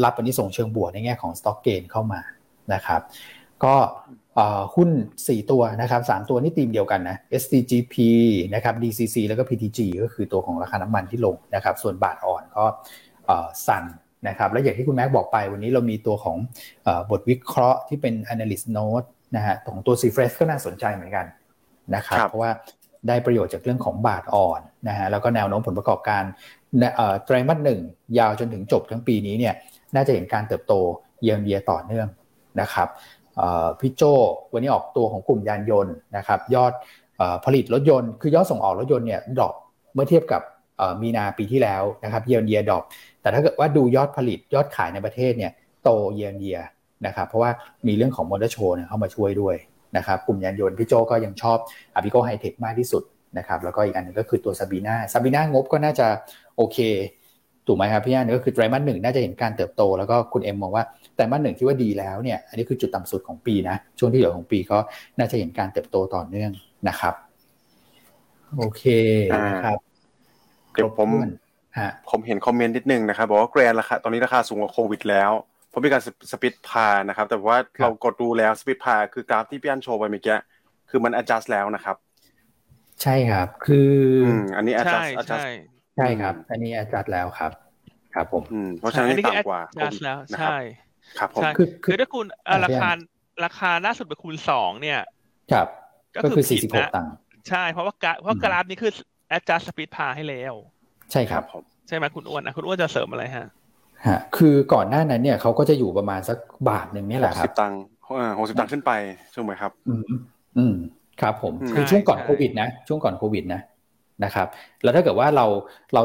รับอันนี้ส่งเชิงบวกในแง่ของ stock gain เข้ามา นะครับ ก็หุ้น 4 ตัวนะครับ3ตัวนี่ตีมเดียวกันนะ SCGP นะครับ DCC แล้วก็ PTG ก็คือตัวของราคาน้ำมันที่ลงนะครับ ส่วนบาทอ่อนก็สั่นนะครับ แล้วอย่างที่คุณแม็กบอกไปวันนี้เรามีตัวของบทวิเคราะห์ที่เป็น analyst note นะฮะของตัว c f r e s ก็น่าสนใจเหมือนกันนะครับ เพราะว่าได้ประโยชน์จากเรื่องของบาทอ่อนนะฮะแล้วก็แนวโน้มผลประกอบการไตรมาสหนึ่งยาวจนถึงจบทั้งปีนี้เนี่ยน่าจะเห็นการเติบโตเยียร์เยียต่อเนื่อง นะครับพี่โจวันนี้ออกตัวของกลุ่มยานยนต์นะครับยอดผลิตรถยนต์คือยอดส่งออกรถยนต์เนี่ย drop เมื่อเทียบกับมีนาปีที่แล้วนะครับ year on year dropแต่ถ้าเกิดว่าดูยอดผลิตยอดขายในประเทศเนี่ยโตเยียร์เยียนะครับเพราะว่ามีเรื่องของมอเตอร์โชว์เข้ามาช่วยด้วยนะครับกลุ่มยานยนต์พี่โจก็ยังชอบอ p ิโกไฮเทคมากที่สุดนะครับแล้วก็อีกอันนึงก็คือตัวซาบีนาซาบีนางบก็น่าจะโอเคถูกไหมครับพี่อันก็คือไตรมาสหนึ่งน่าจะเห็นการเติบโต แล้วก็คุณเอ็มมองว่า ไตรมาสหนึ่งที่ว่าดีแล้วเนี่ยอันนี้คือจุดต่ำสุดของปีนะ ช่วงที่เหลือของปีก็น่าจะเห็นการเติบโตต่อเนื่องนะครับ โอเคนะครับเดี๋ยวผมผมเห็นคอมเมนต์นิดนึงนะครับบอกว่าแกรนราคาตอนนี้ราคาสูงกว่าโควิดแล้วเพราะมีการสปิดพานะครับ แต่ว่าเรากดดูแล้วสปิดพาคือกราฟที่พี่อันโชว์ไปเมื่อกี้คือมัน adjust แล้วนะครับ ใช่ครับ คืออันนี้ adjust ใช่ใช่ครับ อันนี้ adjust แล้วครับ ครับผมเพราะฉะนั้นต่ำกว่า adjust แล้วใช่ ครับผมคือคือถ้าคุณราคาราคาล่าสุดไปคูณสองเนี่ย ครับ ก็คือสี่สิบหกตังค์ใช่เพราะว่ากราฟเพราะกราฟนี้คือ adjust สปีดพาให้แล้ว ใช่ครับผมใช่ไหมคุณอ้วนนะคุณอ้วนจะเสริมอะไรฮะฮะคือก่อนหน้านั้นเนี่ยเขาก็จะอยู่ประมาณสักบาทหนึ่งนี่แหละครับสิบตังค์หกสิบตังค์ขึ้นไปใช่ไหมครับ อืมอืมครับผมคือช่วงก่อนโควิดนะช่วงก่อนโควิดนะนะครับ แล้วถ้าเกิดว่าเราเรา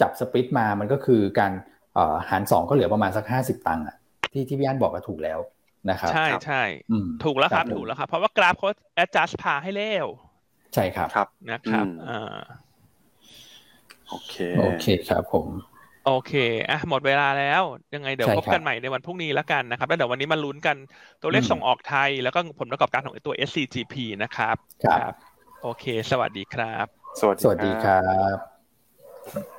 จับสปิทมามันก็คือการหารสองก็เหลือประมาณสักห้าสิบตังค์อะ ที่ที่พี่อันบอกก็ถูกแล้วนะครับ ใช่ใช่ถูกแล้วครับถูกแล้วครับ เพราะว่ากราฟเขา adjust พาให้แล้วใช่ครับครับนะครับอ่าโอเคโอเคครับผม โอเคอะหมดเวลาแล้ว ยังไงเดี๋ยวพบกันใหม่ในวันพรุ่งนี้แล้วกันนะครับ แล้วเดี๋ยววันนี้มาลุ้นกันตัวเลขส่งออกไทย แล้วก็ผลประกอบการของตัว SCGP นะครับ ครับ โอเค สวัสดีครับ สวัสดีครับ